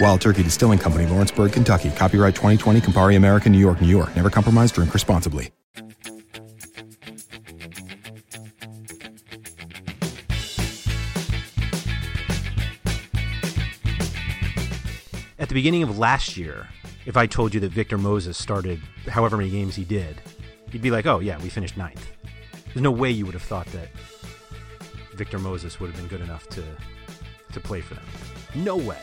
Wild Turkey Distilling Company, Lawrenceburg, Kentucky. Copyright 2020, Campari American, New York, New York. Never compromise, drink responsibly. At the beginning of last year, if I told you that Victor Moses started however many games he did, you'd be like, oh, yeah, we finished ninth. There's no way you would have thought that Victor Moses would have been good enough to, to play for them. No way.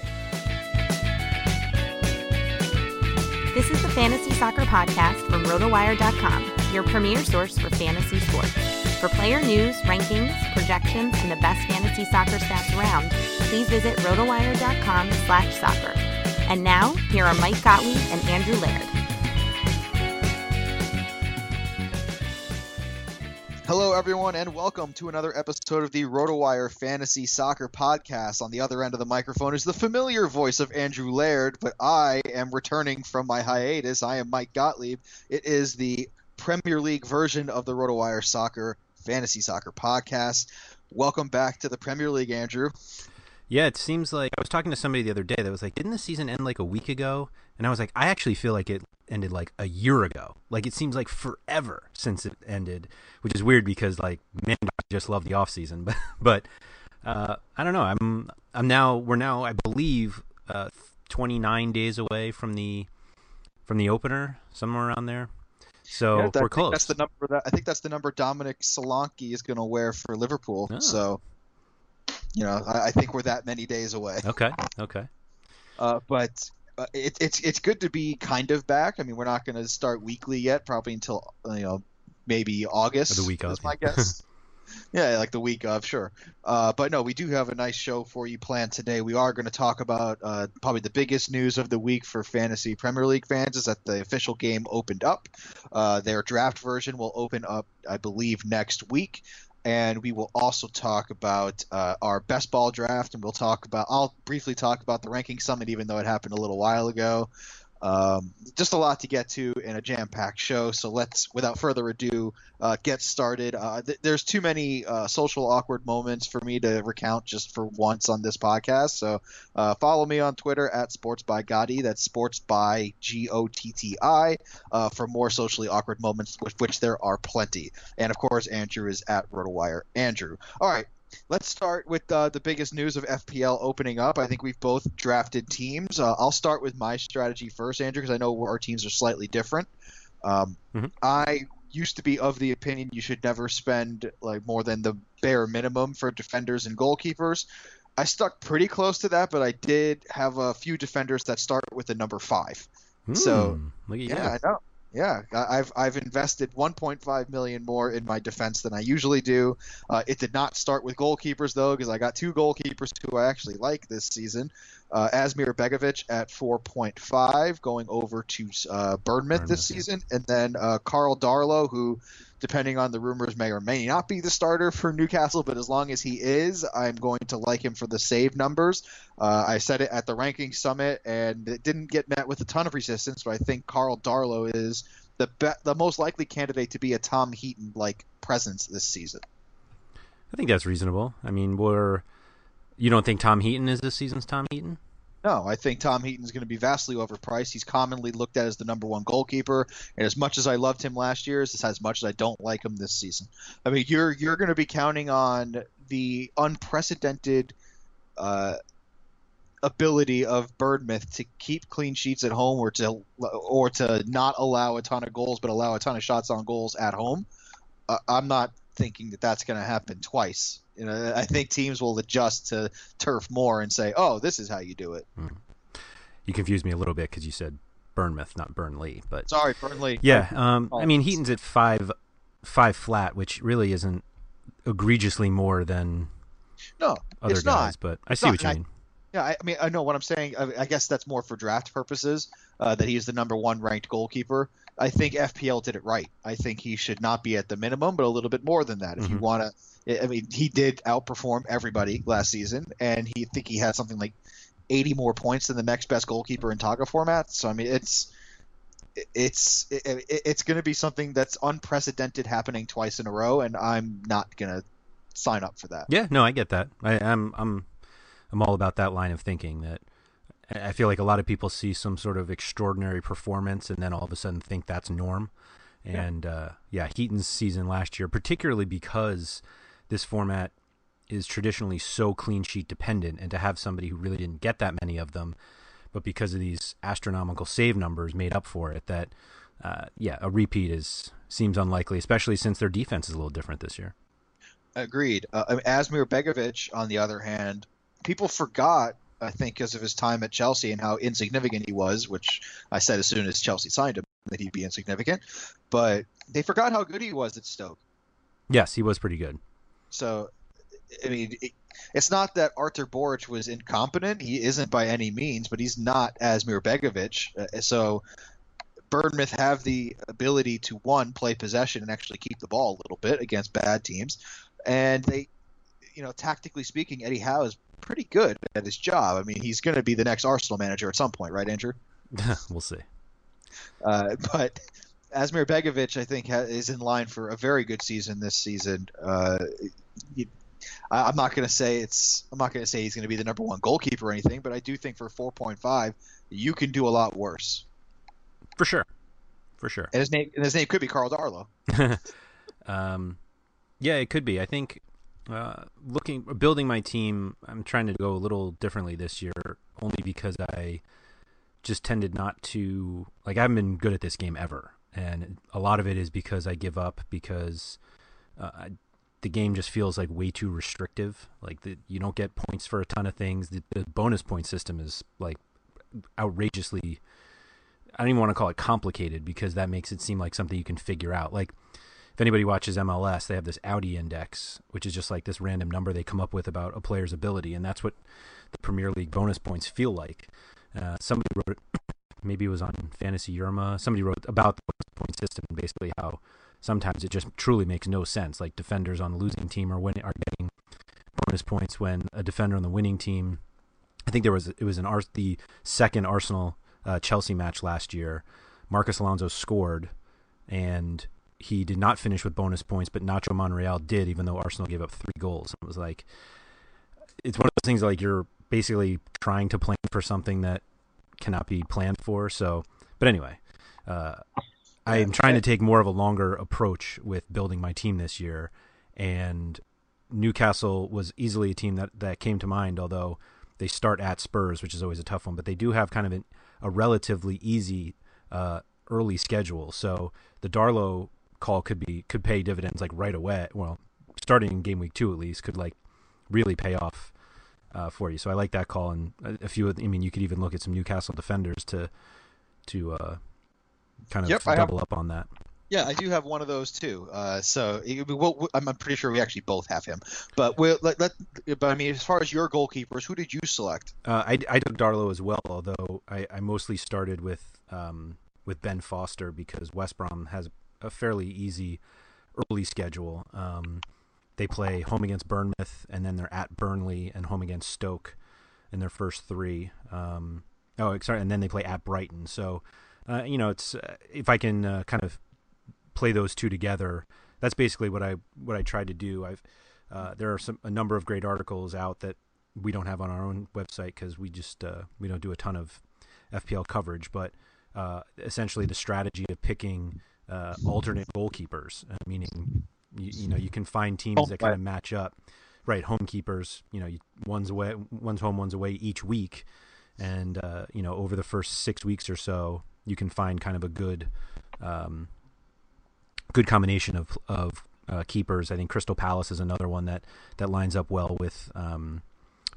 This is the Fantasy Soccer Podcast from RotoWire.com, your premier source for fantasy sports. For player news, rankings, projections, and the best fantasy soccer stats around, please visit RotoWire.com slash soccer. And now, here are Mike Gottlieb and Andrew Laird. Hello, everyone, and welcome to another episode of the RotoWire Fantasy Soccer Podcast. On the other end of the microphone is the familiar voice of Andrew Laird, but I am returning from my hiatus. I am Mike Gottlieb. It is the Premier League version of the RotoWire Soccer Fantasy Soccer Podcast. Welcome back to the Premier League, Andrew. Yeah, it seems like I was talking to somebody the other day that was like, didn't the season end like a week ago? And I was like, I actually feel like it ended like a year ago. Like it seems like forever since it ended, which is weird because like man, I just love the off season. But but uh, I don't know. I'm I'm now we're now I believe uh, 29 days away from the from the opener, somewhere around there. So Yeah, that- we're I think close. That's the number that I think that's the number Dominic Solanke is going to wear for Liverpool. Oh. So, you know, I, I think we're that many days away. Okay. Okay. Uh, but uh, it, it's it's good to be kind of back. I mean, we're not going to start weekly yet, probably until you know maybe August. The week of, my yeah. guess. yeah, like the week of, sure. Uh, but no, we do have a nice show for you planned today. We are going to talk about uh, probably the biggest news of the week for fantasy Premier League fans is that the official game opened up. Uh, their draft version will open up, I believe, next week and we will also talk about uh, our best ball draft, and we'll talk about. I'll briefly talk about the ranking summit, even though it happened a little while ago. Um, just a lot to get to in a jam-packed show. So let's, without further ado, uh, get started. Uh, th- there's too many uh, social awkward moments for me to recount just for once on this podcast. So uh, follow me on Twitter at Sports by Gotti. That's Sports by G O T T I uh, for more socially awkward moments, with which there are plenty. And of course, Andrew is at RotoWire Andrew. All right. Let's start with uh, the biggest news of FPL opening up. I think we've both drafted teams. Uh, I'll start with my strategy first, Andrew, because I know our teams are slightly different. Um, mm-hmm. I used to be of the opinion you should never spend like more than the bare minimum for defenders and goalkeepers. I stuck pretty close to that, but I did have a few defenders that start with the number five. Mm, so yeah, I know. Yeah, I've I've invested 1.5 million more in my defense than I usually do. Uh, it did not start with goalkeepers though, because I got two goalkeepers who I actually like this season. Uh, Asmir Begovic at 4.5, going over to uh, Bournemouth this season, and then uh, Karl Darlow, who depending on the rumors, may or may not be the starter for Newcastle. But as long as he is, I'm going to like him for the save numbers. Uh, I said it at the ranking summit, and it didn't get met with a ton of resistance. But I think Karl Darlow is the be- the most likely candidate to be a Tom Heaton like presence this season. I think that's reasonable. I mean, we're you don't think Tom Heaton is this season's Tom Heaton? No, I think Tom Heaton's going to be vastly overpriced. He's commonly looked at as the number one goalkeeper, and as much as I loved him last year, as much as I don't like him this season. I mean, you're you're going to be counting on the unprecedented uh, ability of Bournemouth to keep clean sheets at home, or to or to not allow a ton of goals, but allow a ton of shots on goals at home. Uh, I'm not thinking that that's going to happen twice you know, I think teams will adjust to turf more and say, "Oh, this is how you do it." Hmm. You confused me a little bit because you said Bournemouth, not Burnley. But sorry, Burnley. Yeah, um, I mean Heaton's at five, five flat, which really isn't egregiously more than no other guys. Not. But I see not, what you I, mean. Yeah, I, mean I know what I'm saying. I, I guess that's more for draft purposes uh, that he's the number one ranked goalkeeper. I think FPL did it right. I think he should not be at the minimum, but a little bit more than that. If mm-hmm. you want to I mean, he did outperform everybody last season, and he I think he had something like 80 more points than the next best goalkeeper in Togga format. So I mean, it's it's it, it's going to be something that's unprecedented happening twice in a row, and I'm not going to sign up for that. Yeah, no, I get that. I, I'm I'm I'm all about that line of thinking. That I feel like a lot of people see some sort of extraordinary performance, and then all of a sudden think that's norm. And yeah, uh, yeah Heaton's season last year, particularly because this format is traditionally so clean sheet dependent, and to have somebody who really didn't get that many of them, but because of these astronomical save numbers made up for it, that uh, yeah, a repeat is seems unlikely, especially since their defense is a little different this year. Agreed. Uh, Asmir Begovic, on the other hand, people forgot, I think, because of his time at Chelsea and how insignificant he was, which I said as soon as Chelsea signed him that he'd be insignificant. But they forgot how good he was at Stoke. Yes, he was pretty good. So, I mean, it, it's not that Artur Boruc was incompetent. He isn't by any means, but he's not Asmir Begovic. Uh, so, Bournemouth have the ability to one play possession and actually keep the ball a little bit against bad teams, and they, you know, tactically speaking, Eddie Howe is pretty good at his job. I mean, he's going to be the next Arsenal manager at some point, right, Andrew? we'll see. Uh, but Asmir Begovic, I think, is in line for a very good season this season. Uh, I, am not going to say it's. I'm not going to say he's going to be the number one goalkeeper or anything, but I do think for 4.5, you can do a lot worse. For sure, for sure. And his name, and his name could be Karl Darlow. um, yeah, it could be. I think uh, looking building my team, I'm trying to go a little differently this year, only because I just tended not to like. I haven't been good at this game ever, and a lot of it is because I give up because uh, the game just feels like way too restrictive. Like the, you don't get points for a ton of things. The, the bonus point system is like outrageously. I don't even want to call it complicated because that makes it seem like something you can figure out. Like if anybody watches MLS, they have this Audi index, which is just like this random number they come up with about a player's ability, and that's what the Premier League bonus points feel like. Uh, somebody wrote maybe it was on Fantasy Yerma. Somebody wrote about the bonus point system and basically how sometimes it just truly makes no sense. Like defenders on the losing team are winning are getting bonus points when a defender on the winning team. I think there was it was an the second Arsenal uh, Chelsea match last year. Marcos Alonso scored, and he did not finish with bonus points, but Nacho Monreal did, even though Arsenal gave up three goals. It was like it's one of those things like you're basically trying to plan for something that cannot be planned for. So, but anyway, uh, I am trying to take more of a longer approach with building my team this year, and Newcastle was easily a team that, that came to mind, although they start at Spurs, which is always a tough one. But they do have kind of an, a relatively easy uh, early schedule. So the Darlow call could be could pay dividends like right away. Well, starting in game week two at least could like really pay off uh, for you. So I like that call, and a, a few. Of, I mean, you could even look at some Newcastle defenders to to uh, kind of Yep, double up on that. Yeah, I do have one of those too. Uh, so it, well, I'm I'm pretty sure we actually both have him. But we'll, let, let, but I mean, as far as your goalkeepers, who did you select? Uh, I, I took Darlow as well, although I, I mostly started with um, with Ben Foster because West Brom has a fairly easy early schedule. Um, they play home against Bournemouth, and then they're at Burnley and home against Stoke in their first three. Um, oh, sorry, and then they play at Brighton. So, uh, you know, it's uh, if I can uh, kind of play those two together, that's basically what I what I tried to do. I've uh, there are some a number of great articles out that we don't have on our own website because we just uh, we don't do a ton of FPL coverage, but essentially the strategy of picking uh, alternate goalkeepers, uh, meaning you, you know you can find teams Oh, that kind of match up, right? Home keepers, you know, one's away, one's home, one's away each week, and uh, you know over the first six weeks or so, you can find kind of a good, um, good combination of of uh, keepers. I think Crystal Palace is another one that that lines up well with um,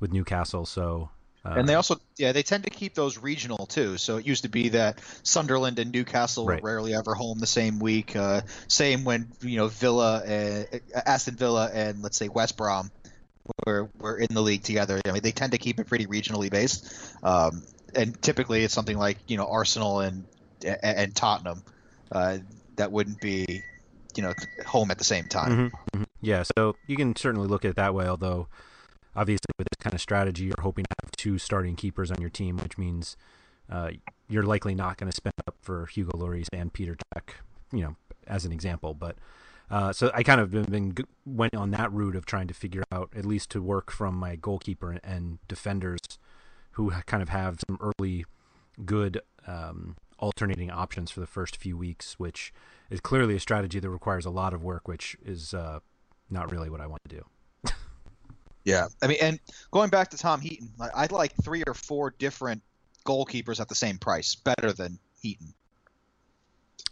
with Newcastle. So. Uh, and they also, yeah, they tend to keep those regional too. So it used to be that Sunderland and Newcastle Right. were rarely ever home the same week. Uh, same when you know Villa, and, Aston Villa, and let's say West Brom were were in the league together. I mean, they tend to keep it pretty regionally based. Um, and typically, it's something like you know Arsenal and and, and Tottenham uh, that wouldn't be you know home at the same time. Mhm, mhm. Yeah, so you can certainly look at it that way. Although, obviously, with this kind of strategy, you're hoping to have two starting keepers on your team, which means uh, you're likely not going to spend up for Hugo Lloris and Peter Cech, you know, as an example. But uh, so I kind of been, been went on that route of trying to figure out at least to work from my goalkeeper and, and defenders who kind of have some early good um, alternating options for the first few weeks, which is clearly a strategy that requires a lot of work, which is uh, not really what I want to do. Yeah, I mean, and going back to Tom Heaton, I'd like three or four different goalkeepers at the same price, better than Heaton.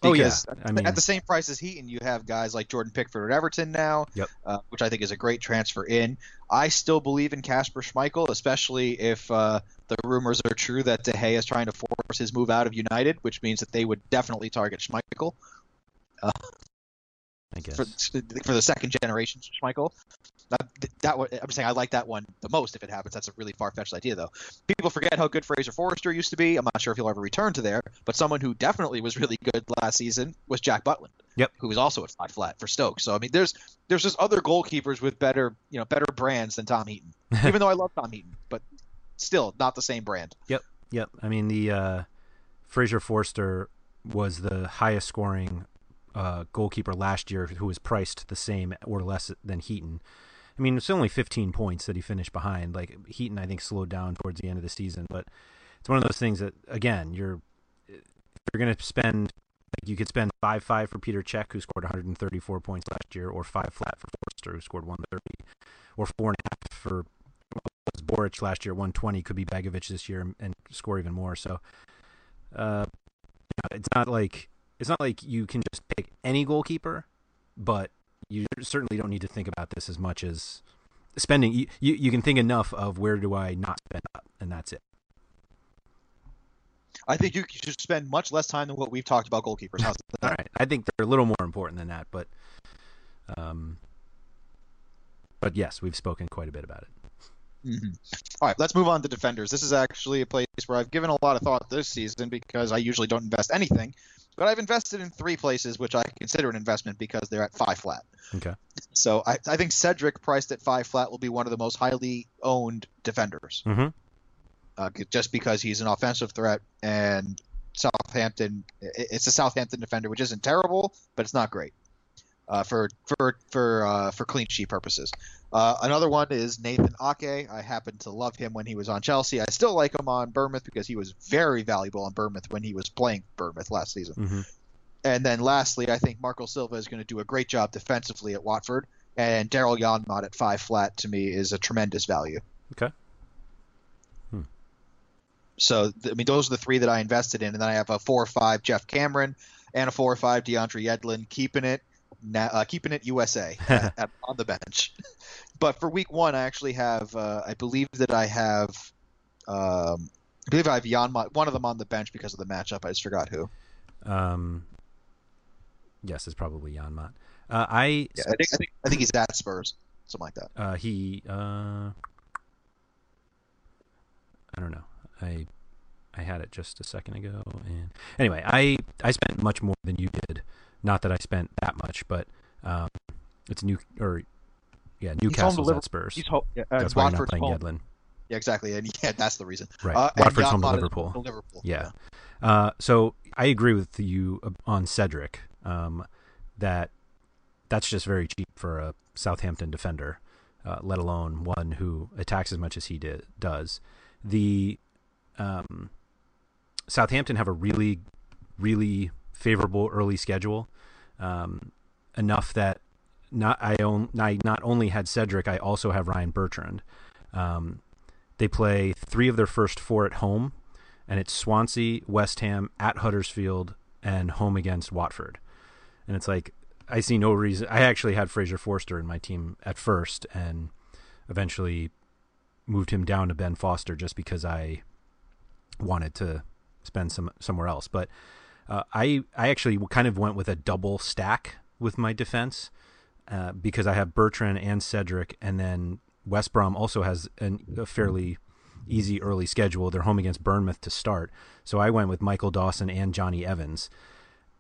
Oh, yeah. I mean- at the same price as Heaton, you have guys like Jordan Pickford at Everton now, Yep. uh, which I think is a great transfer in. I still believe in Kasper Schmeichel, especially if uh, the rumors are true that De Gea is trying to force his move out of United, which means that they would definitely target Schmeichel I guess. for, for the second generation Schmeichel. That, that one, I'm saying I like that one the most if it happens. That's a really far fetched idea, though. People forget how good Fraser Forster used to be. I'm not sure if he'll ever return to there, but someone who definitely was really good last season was Jack Butland. Yep. Who was also at five flat for Stoke. So I mean, there's there's just other goalkeepers with better you know better brands than Tom Heaton. Even though I love Tom Heaton, but still not the same brand. Yep, yep. I mean, the uh, Fraser Forster was the highest scoring uh, goalkeeper last year, who was priced the same or less than Heaton. I mean, it's only 15 points that he finished behind. Like Heaton, I think slowed down towards the end of the season, but it's one of those things that again, you're you're going to spend like you could spend five five for Peter Cech, who scored 134 points last year, or five flat for Forster, who scored 130, or four and a half for Boruc last year, 120. Could be Begovic this year and, score even more. So, uh, it's not like it's not like you can just pick any goalkeeper, but you certainly don't need to think about this as much as spending. You, you, you can think enough of where do I not spend up, and that's it. I think you should spend much less time than what we've talked about goalkeepers. How's that? All right, I think they're a little more important than that, but um, but yes, we've spoken quite a bit about it. hmm All right, let's move on to defenders. This is actually a place where I've given a lot of thought this season because I usually don't invest anything, but I've invested in three places which I consider an investment because they're at five flat. Okay. So I, I think Cedric, priced at five flat, will be one of the most highly owned defenders, Mm-hmm. uh, just because he's an offensive threat and Southampton. It's a Southampton defender, which isn't terrible, but it's not great uh, for for for uh, for clean sheet purposes. Uh, another one is Nathan Ake. I happen to love him when he was on Chelsea. I still like him on Bournemouth because he was very valuable on Bournemouth when he was playing Bournemouth last season. Mm-hmm. And then lastly, I think Marco Silva is going to do a great job defensively at Watford. and Daryl Janmaat at five flat to me is a tremendous value. Okay. So I mean, those are the three that I invested in, and then I have a four or five Geoff Cameron and a four or five DeAndre Yedlin, keeping it na- uh, keeping it USA at, at, on the bench. but for week one, I actually have uh, I believe that I have um, I believe I have Janmaat, one of them on the bench because of the matchup. I just forgot who. Um, yes, it's probably Janmaat. Uh, I, Yeah, I think I think I think he's at Spurs, something like that. uh, he uh, I don't know. I I had it just a second ago, and anyway, I I spent much more than you did. Not that I spent that much, but um, it's new or yeah, home Newcastle's at Spurs. He's ho- yeah, uh, That's why you're not playing home. Yedlin. Yeah, exactly, and yeah, that's the reason. Right. Uh, Watford's home to Liverpool. to Liverpool. Yeah. Uh, so I agree with you on Cedric. Um, that that's just very cheap for a Southampton defender, uh, let alone one who attacks as much as he did, does. The um, Southampton have a really, really favorable early schedule, um, enough that not I own I not only had Cedric, I also have Ryan Bertrand. Um, they play three of their first four at home, and it's Swansea, West Ham, at Huddersfield, and home against Watford. And it's like I see no reason. I actually had Fraser Forster in my team at first, and eventually moved him down to Ben Foster just because I wanted to spend some somewhere else. But uh, I I actually kind of went with a double stack with my defense uh, because I have Bertrand and Cedric, and then West Brom also has an, a fairly easy early schedule. They're home against Bournemouth to start, so I went with Michael Dawson and Jonny Evans,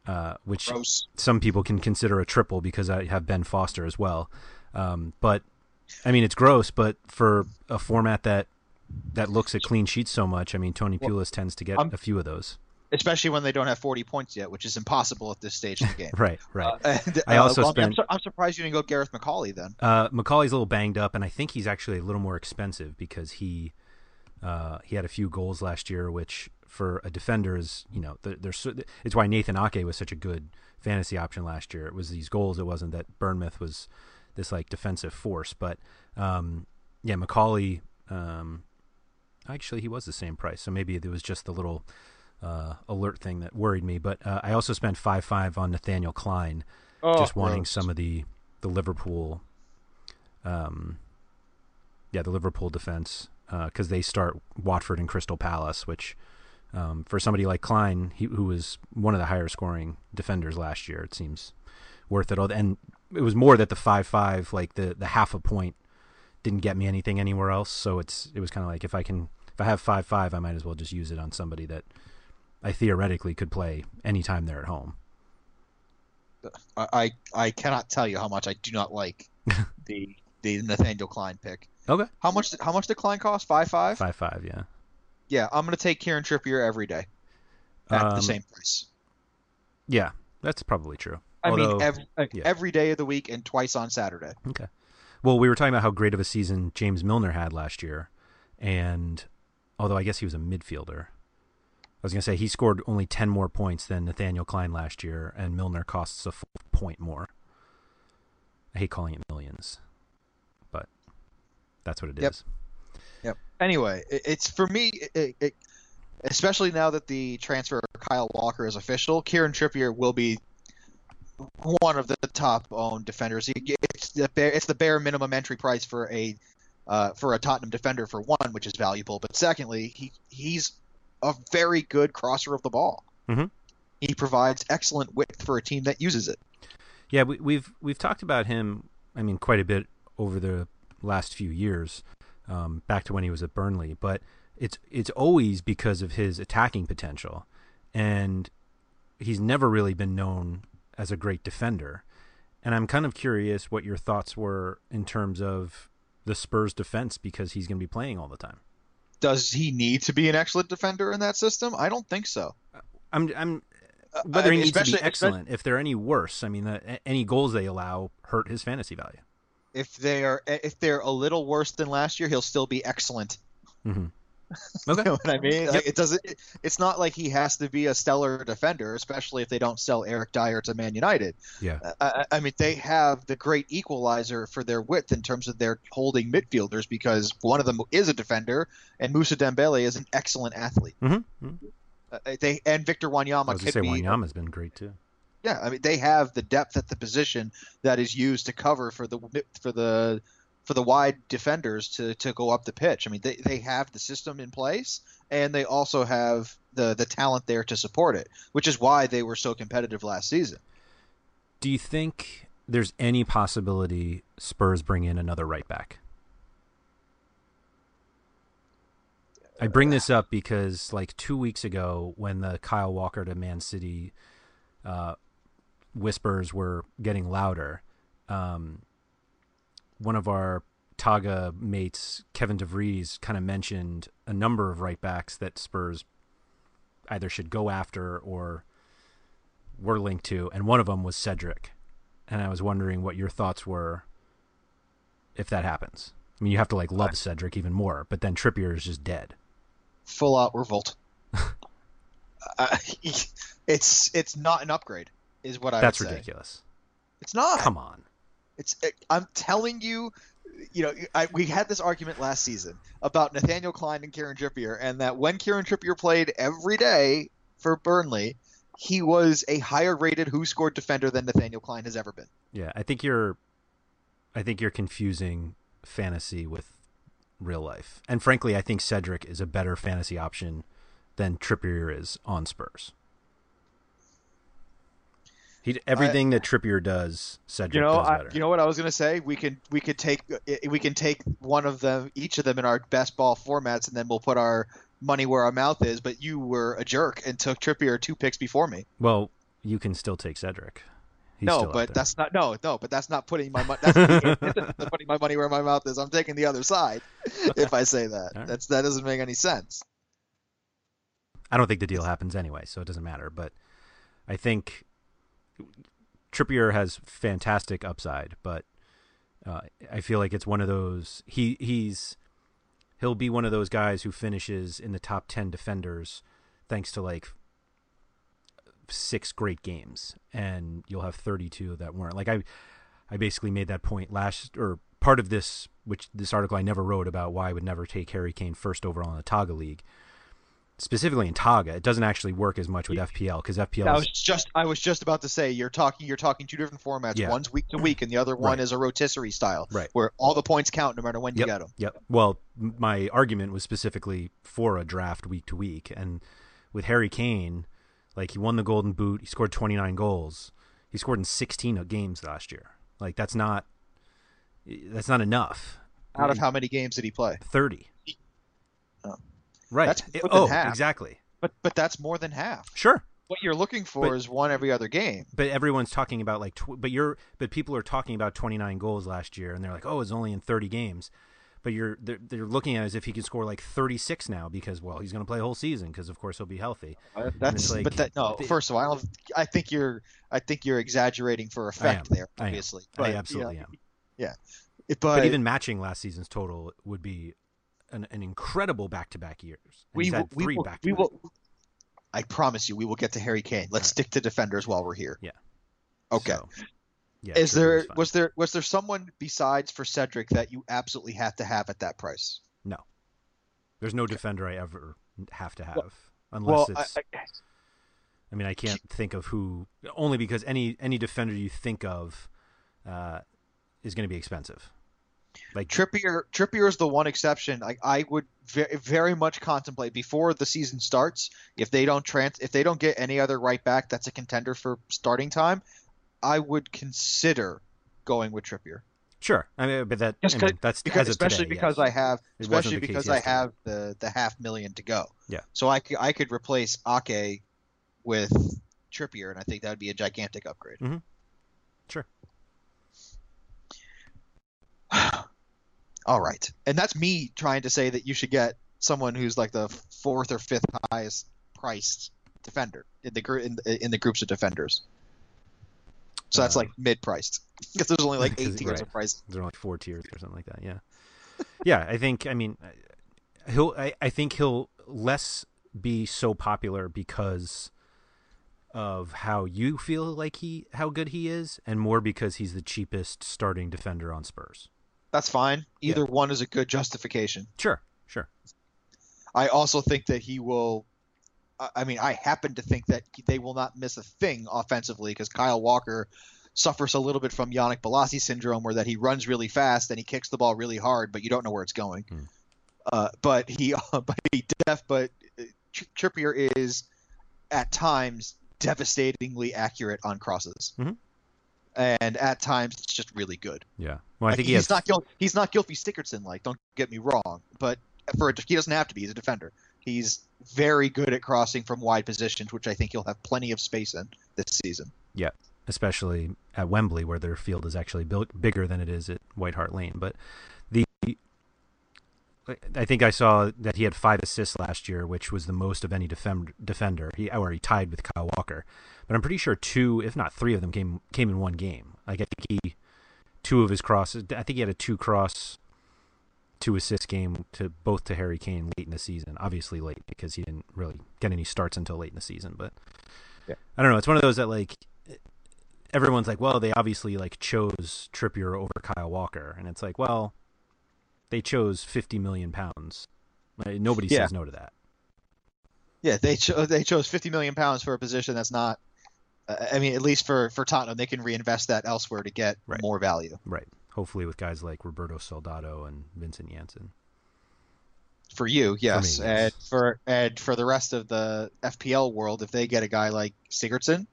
uh, which Gross. some people can consider a triple because I have Ben Foster as well. Um, but I mean, it's gross. But for a format that that looks at clean sheets so much, I mean, Tony Well, Pulis tends to get I'm- a few of those. Especially when they don't have 40 points yet, which is impossible at this stage of the game. Right, right. Uh, and, I uh, also well, mean, I'm, spent- su- I'm surprised you didn't go Gareth McAuley then. Uh, McAuley's a little banged up, and I think he's actually a little more expensive because he uh, he had a few goals last year, which for a defender is you know there- there's it's why Nathan Ake was such a good fantasy option last year. It was these goals. It wasn't that Bournemouth was this like defensive force, but um, yeah, McAuley. Um, actually, he was the same price, so maybe it was just the little uh, alert thing that worried me. But uh, I also spent five five on Nathaniel Clyne just wanting gross. some of the the Liverpool, um, yeah, the Liverpool defense because they start Watford and Crystal Palace, which um, for somebody like Clyne, he, who was one of the higher scoring defenders last year, it seems worth it. And it was more that the five five, like the the half a point, didn't get me anything anywhere else. So it's it was kind of like if I can if I have five five, I might as well just use it on somebody that I theoretically could play anytime they're at home. I, I cannot tell you how much I do not like the the Nathaniel Clyne pick. Okay, How much how much did Clyne cost? Five five. five five, yeah. Yeah, I'm gonna take Kieran Trippier every day at Um, the same price. Yeah, that's probably true. I Although, mean, every, yeah. every day of the week and twice on Saturday. okay. Well, we were talking about how great of a season James Milner had last year, and although I guess he was a midfielder, I was gonna say he scored only ten more points than Nathaniel Clyne last year, and Milner costs a full point more. I hate calling it millions, but that's what it is. Yep. Yep. Anyway, it, it's for me, it, it, especially now that the transfer of Kyle Walker is official. Kieran Trippier will be one of the top owned defenders. It's the bare, it's the bare minimum entry price for a uh, for a Tottenham defender for one, which is valuable. But secondly, he he's a very good crosser of the ball. Mhm. He provides excellent width for a team that uses it. Yeah, we, we've we've talked about him. I mean, quite a bit over the last few years, um, back to when he was at Burnley. But it's it's always because of his attacking potential, and he's never really been known as a great defender. And I'm kind of curious what your thoughts were in terms of the Spurs defense because he's going to be playing all the time. Does he need to be an excellent defender in that system? I don't think so. I'm I'm Uh, whether I he mean, needs to be especially- excellent. If they're any worse, I mean, uh, any goals they allow hurt his fantasy value. if they are if they're a little worse than last year, he'll still be excellent. hmm Okay. you know what I mean? Like, it doesn't. It, it's not like he has to be a stellar defender, especially if they don't sell Eric Dier to Man United. Yeah. I, I mean, they have the great equalizer for their width in terms of their holding midfielders because one of them is a defender and Mousa Dembele is an excellent athlete. Mm-hmm. Uh, they and Victor Wanyama I was could say be. Wanyama's been great too. Yeah, I mean they have the depth at the position that is used to cover for the for the for the wide defenders to, to go up the pitch. I mean they, they have the system in place and they also have the the talent there to support it, which is why they were so competitive last season. Do you think there's any possibility Spurs bring in another right back? I bring this up because, like two weeks ago, when the Kyle Walker to Man City uh, whispers were getting louder, um, one of our Togga mates, Kevin DeVries, kind of mentioned a number of right backs that Spurs either should go after or were linked to, and one of them was Cedric. And I was wondering what your thoughts were if that happens. I mean, you have to like love Cedric even more, but then Trippier is just dead. Full out revolt. uh, it's it's not an upgrade, is what I That's would say. ridiculous. It's not. Come on. It's it, I'm telling you, you know, I, we had this argument last season about Nathaniel Clyne and Kieran Trippier, and that when Kieran Trippier played every day for Burnley, he was a higher rated who scored defender than Nathaniel Clyne has ever been. Yeah, I think you're I think you're confusing fantasy with real life. And frankly, I think Cedric is a better fantasy option than Trippier is on Spurs. He everything that Trippier does, Cedric You know, does I, better. you know what I was gonna say. We can we could take we can take one of them, each of them in our best ball formats, and then we'll put our money where our mouth is. But you were a jerk and took Trippier two picks before me. well, you can still take Cedric. He's no, but that's not no no, but that's not putting my money. That's putting my money where my mouth is. I'm taking the other side. If I say that, right. that's that doesn't make any sense. I don't think the deal happens anyway, so it doesn't matter. But I think Trippier has fantastic upside, but uh, I feel like it's one of those he he's he'll be one of those guys who finishes in the top ten defenders thanks to like six great games, and you'll have thirty two that weren't. Like I I basically made that point last or part of this which this article I never wrote about why I would never take Harry Kane first overall in the Togga League specifically in Togga, it doesn't actually work as much with FPL because FPL. I was just I was just about to say you're talking you're talking two different formats. Yeah. One's week to week, and the other one Right. is a rotisserie style, Right. where all the points count no matter when you get them. Yep. Well, my argument was specifically for a draft week to week, and with Harry Kane, like he won the Golden Boot, he scored 29 goals, he scored in 16 games last year. Like that's not that's not enough. Out of how many games did he play? 30. Oh. Right. That's It- oh, half. exactly. But but that's more than half. Sure. What you're looking for But- is one every other game. But everyone's talking about like, tw- but you're, but people are talking about 29 goals last year, and they're like, oh, it's only in 30 games. But you're, they're, they're looking at it as if he can score like 36 now because, well, he's going to play a whole season because, of course, he'll be healthy. Uh, that's like- but that no. they- First of all, I don't. I think you're. I think you're exaggerating for effect there. I. Obviously, I But, you absolutely know, am. It- But, But, even matching last season's total would be an, an incredible back-to-back years. And we he's had we three back to back. I promise you, we will get to Harry Kane. Let's right. stick to defenders while we're here. Yeah. Okay. So, yeah, Is there was there was there someone besides for Cedric that you absolutely have to have at that price? no? There's no defender I ever have to have Well- unless well, I, it's. I, I mean, I can't think of who. Only because any any defender you think of uh, is going to be expensive. Like Trippier Trippier is the one exception. I, I would very, very much contemplate before the season starts if they don't trans if they don't get any other right back that's a contender for starting time, I would consider going with Trippier. sure, I mean, but that Just I mean, 'cause- that's because especially today, because yes. I have especially the case because I have the the half million to go. Yeah. So I could, I could replace Ake with Trippier, and I think that would be a gigantic upgrade. Mm-hmm. Sure. All right, and that's me trying to say that you should get someone who's like the fourth or fifth highest priced defender in the gr- in, in the groups of defenders. So that's Uh, like mid priced because there's only like eight tiers right. of price. There are like four tiers or something like that. Yeah, yeah. I think. I mean, he'll. I, I think he'll less be so popular because of how you feel like he how good he is, and more because he's the cheapest starting defender on Spurs. That's fine. Either one is a good justification. Sure, sure. I also think that he will. I- mean, I happen to think that they will not miss a thing offensively because Kyle Walker suffers a little bit from Yannick Bolasie syndrome, where that he runs really fast and he kicks the ball really hard, but you don't know where it's going. Hmm. Uh, but he, but he def, but uh, Trippier is at times devastatingly accurate on crosses, Mhm. and at times it's just really good. Yeah. Well, I Like, think he he's has. not Gil- he's not Gylfi Sigurdsson like. Don't get me wrong, but for a, he doesn't have to be. He's a defender. He's very good at crossing from wide positions, which I think he'll have plenty of space in this season. Yeah, especially at Wembley, where their field is actually built bigger than it is at White Hart Lane. But the, I think I saw that he had five assists last year, which was the most of any defend, defender. He or he tied with Kyle Walker, but I'm pretty sure two, if not three of them, came came in one game. Like I think he, two of his crosses. I think he had a two cross, two assist game to both to Harry Kane late in the season. Obviously late because he didn't really get any starts until late in the season. But Yeah. I don't know. It's one of those that like everyone's like, well, they obviously like chose Trippier over Kyle Walker, and it's like, well, they chose fifty million pounds. Like, nobody Yeah. says no to that. Yeah, they cho- they chose 50 million pounds for a position that's not. Uh, I mean, at least for for Tottenham, they can reinvest that elsewhere to get Right. more value. Right. Hopefully, with guys like Roberto Soldado and Vincent Janssen. For you, yes, me, and for and for the rest of the FPL world, if they get a guy like Sigurdsson,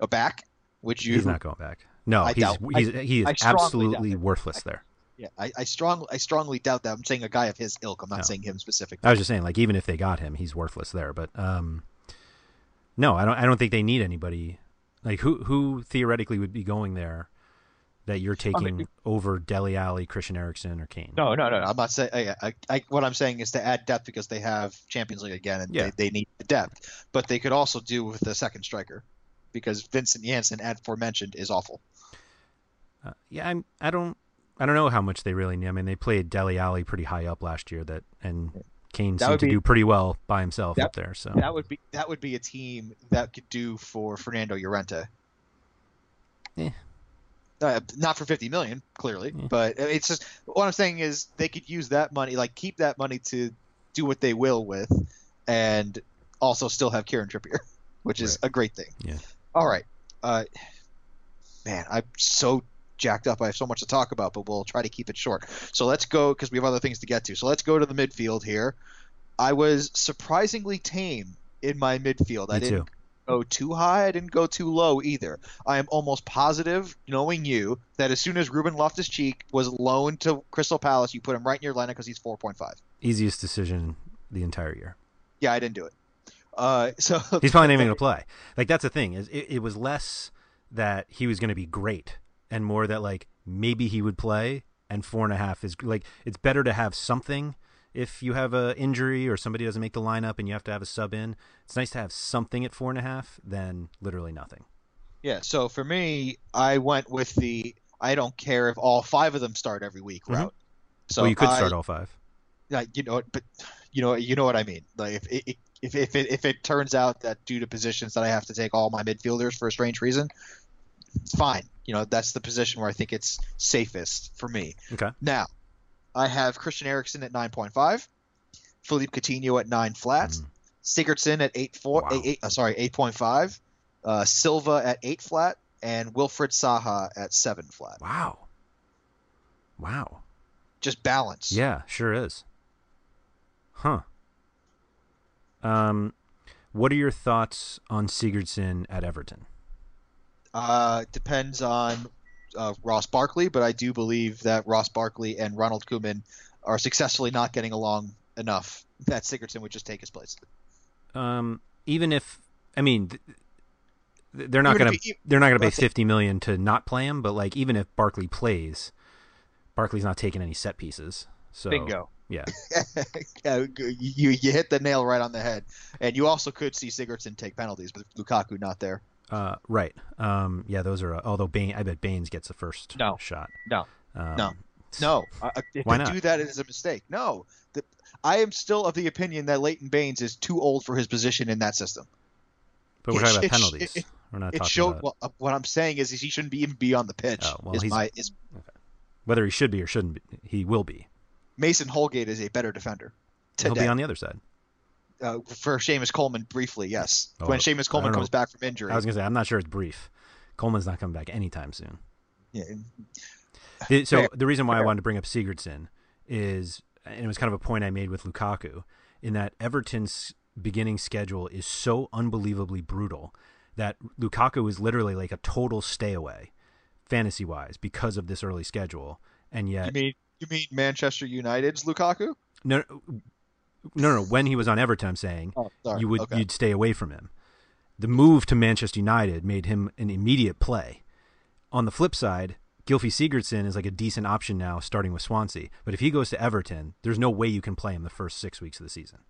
a back, which you He's not going back. No, I he's doubt- he's he is I strongly doubt absolutely worthless there. Yeah, I, I strongly I strongly doubt that. I'm saying a guy of his ilk. I'm not No. saying him specifically. I was just saying, like, even if they got him, he's worthless there. But um, no, I don't. I don't think they need anybody. Like, who who theoretically would be going there that you're taking over Dele Alli, Christian Eriksen, or Kane? No, no, no. I'm not saying. I, I, I, what I'm saying is to add depth because they have Champions League again, and Yeah. they, they need the depth. But they could also do with the second striker, because Vincent Janssen, aforementioned, is awful. Uh, yeah, I'm. I don't. I don't know how much they really need. I mean, they played Dele Alli pretty high up last year. That and Kane That seemed to be- do pretty well by himself That- up there. So That would be that would be a team that could do for Fernando Llorente. Eh. Uh, not for 50 million, clearly, Yeah. but it's just what I'm saying is they could use that money, like keep that money to do what they will with, and also still have Kieran Trippier, which is Right. a great thing. Yeah. All right, uh, man, I'm so jacked up. I have so much to talk about, but we'll try to keep it short. So let's go because we have other things to get to. So let's go to the midfield here. I was surprisingly tame in my midfield. I didn't too. go too high. I didn't go too low either. I am almost positive, knowing you, that as soon as Ruben Loftus Cheek was loaned to Crystal Palace, you put him right in your lineup because he's 4.5. easiest decision the entire year. Yeah, I didn't do it. Uh, so He's probably not even going to play. Like that's the thing is it, it was less that he was going to be great and more that like maybe he would play. And four and a half is like it's better to have something if you have a injury or somebody doesn't make the lineup and you have to have a sub in. It's nice to have something at four and a half than literally nothing. Yeah, so for me, I went with the I don't care if all five of them start every week Mhm. route. So well, you could I- start all five. Yeah, you know, but you know, you know what I mean. Like if it, if if it if it turns out that due to positions that I have to take all my midfielders for a strange reason, fine. You know, that's the position where I think it's safest for me. Okay. Now, I have Christian Eriksen at 9.5, Philippe Coutinho at 9 flat, Mm. Sigurdsson at 8 4 Wow. eight, eight, uh, sorry, 8.5, uh, Silva at 8 flat and Wilfred Zaha at 7 flat. Wow. Wow. Just balance. Yeah, sure is. Huh. Um, what are your thoughts on Sigurdsson at Everton? Uh, depends on uh, Ross Barkley, but I do believe that Ross Barkley and Ronald Koeman are successfully not getting along enough that Sigurdsson would just take his place. Um, even if I mean, th- th- they're not gonna they're not gonna pay fifty million to not play him, but like even if Barkley plays, Barkley's not taking any set pieces. So Yeah. Yeah, you you hit the nail right on the head, and you also could see Sigurdsson take penalties but Lukaku not there. Uh, right. Um, yeah, those are. Although Bain, I bet Baines gets the first No. shot. No. Um, No. No, I- I- if Why they not? do that, it is a mistake. No, the, I am still of the opinion that Leighton Baines is too old for his position in that system. But we're It talking about it penalties. it- we're not It talking showed about well, uh, what I'm saying is, is he shouldn't be even be on the pitch. Oh, well, is he's- my is whether he should be or shouldn't be. He will be. Mason Holgate is a better defender. He'll be on the other side. Uh, for Seamus Coleman briefly, yes. Oh, when Seamus Coleman comes back from injury. I was gonna say I'm not sure it's brief. Coleman's not coming back anytime soon. Yeah, It- so Fair. the reason why I wanted to bring up Sigurdsson is, and it was kind of a point I made with Lukaku, in that Everton's beginning schedule is so unbelievably brutal that Lukaku is literally like a total stay away, fantasy wise, because of this early schedule. And yet, you mean you mean Manchester United's Lukaku? no, no, no, when he was on Everton, I'm saying Oh, you would Okay. you'd stay away from him. The move to Manchester United made him an immediate play. On the flip side, Gylfi Sigurdsson is like a decent option now, starting with Swansea. But if he goes to Everton, there's no way you can play him the first six weeks of the season.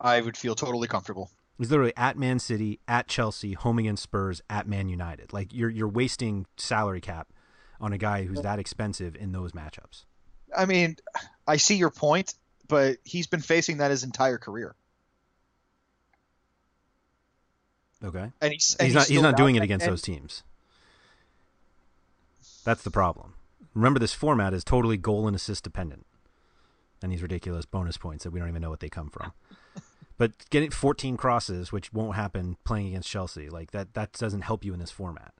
I would feel totally comfortable. He's literally at Man City, at Chelsea, home against Spurs, at Man United. Like you're you're wasting salary cap on a guy who's that expensive in those matchups. I mean, I see your point, but he's been facing that his entire career, Okay. and he's and he's not he's not doing it against and- those teams. That's the problem. Remember, this format is totally goal and assist dependent, and these ridiculous bonus points that we don't even know what they come from. but getting 14 crosses, which won't happen playing against Chelsea, like that that doesn't help you in this format,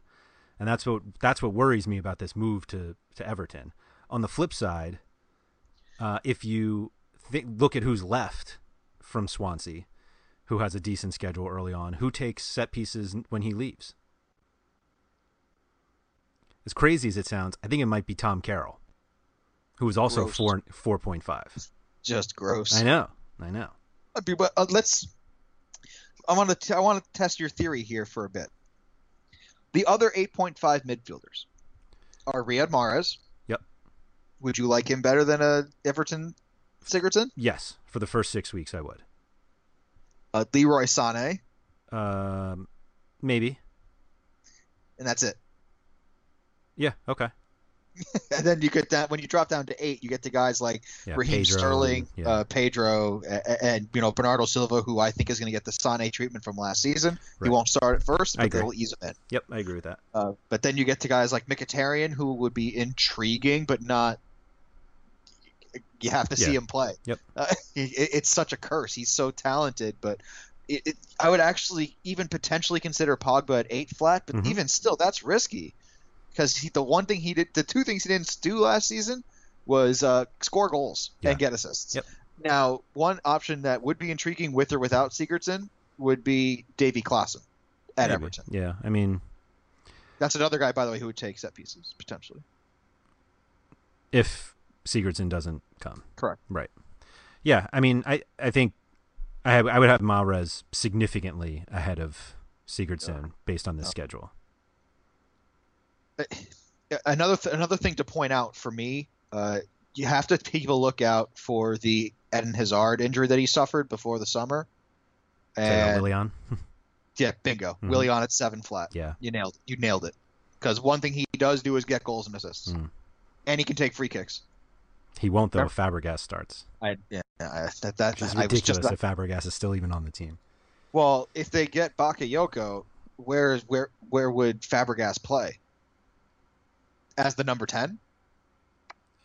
and that's what that's what worries me about this move to to Everton. On the flip side, uh, if you look at who's left from Swansea, who has a decent schedule early on, who takes set pieces when he leaves. As crazy as it sounds, I think it might be Tom Carroll, who is also Gross. four four point five. Just gross. I know, I know. Uh, be- But uh, let's. I want to. I want to test your theory here for a bit. The other 8.5 midfielders are Riyad Mahrez. Yep. Would you like him better than a Everton Sigurdsson? Yes, for the first six weeks, I would. Uh, Leroy Sané, Um, maybe. and that's it. Yeah. Okay. And then you get that when you drop down to eight, you get to guys like Yeah. Raheem Pedro, Sterling, yeah. uh, Pedro, and, and you know Bernardo Silva, who I think is going to get the Sané treatment from last season. Right. He won't start at first, but they'll ease him in. Yep, I agree with that. Uh, but then you get to guys like Mkhitaryan, who would be intriguing, but not. You have to see him play. Yep. Uh, it, it's such a curse. He's so talented, but it, it, I would actually even potentially consider Pogba at eight flat, but Mhm. even still, that's risky because the one thing he did, the two things he didn't do last season was uh, score goals Yeah. and get assists. Yep. Now, one option that would be intriguing with or without Sigurdsson would be Davy Klaassen at Maybe. Everton. Yeah. I mean, That's another guy, by the way, who would take set pieces potentially. if Sigurdsson doesn't come. Correct. Right. Yeah. I mean, I I think I have, I would have Mahrez significantly ahead of Sigurdsson based on this schedule. Another th- another thing to point out for me, uh, you have to keep a lookout for the Eden Hazard injury that he suffered before the summer. And Willian. yeah, bingo. Willie on at seven flat. Yeah. You nailed you nailed it. Because one thing he does do is get goals and assists, Mm. and he can take free kicks. He won't though if Fabregas starts. I yeah, I, that that Which is I just ridiculous if Fabregas is still even on the team. well, if they get Bakayoko, where is where where would Fabregas play? As the number ten?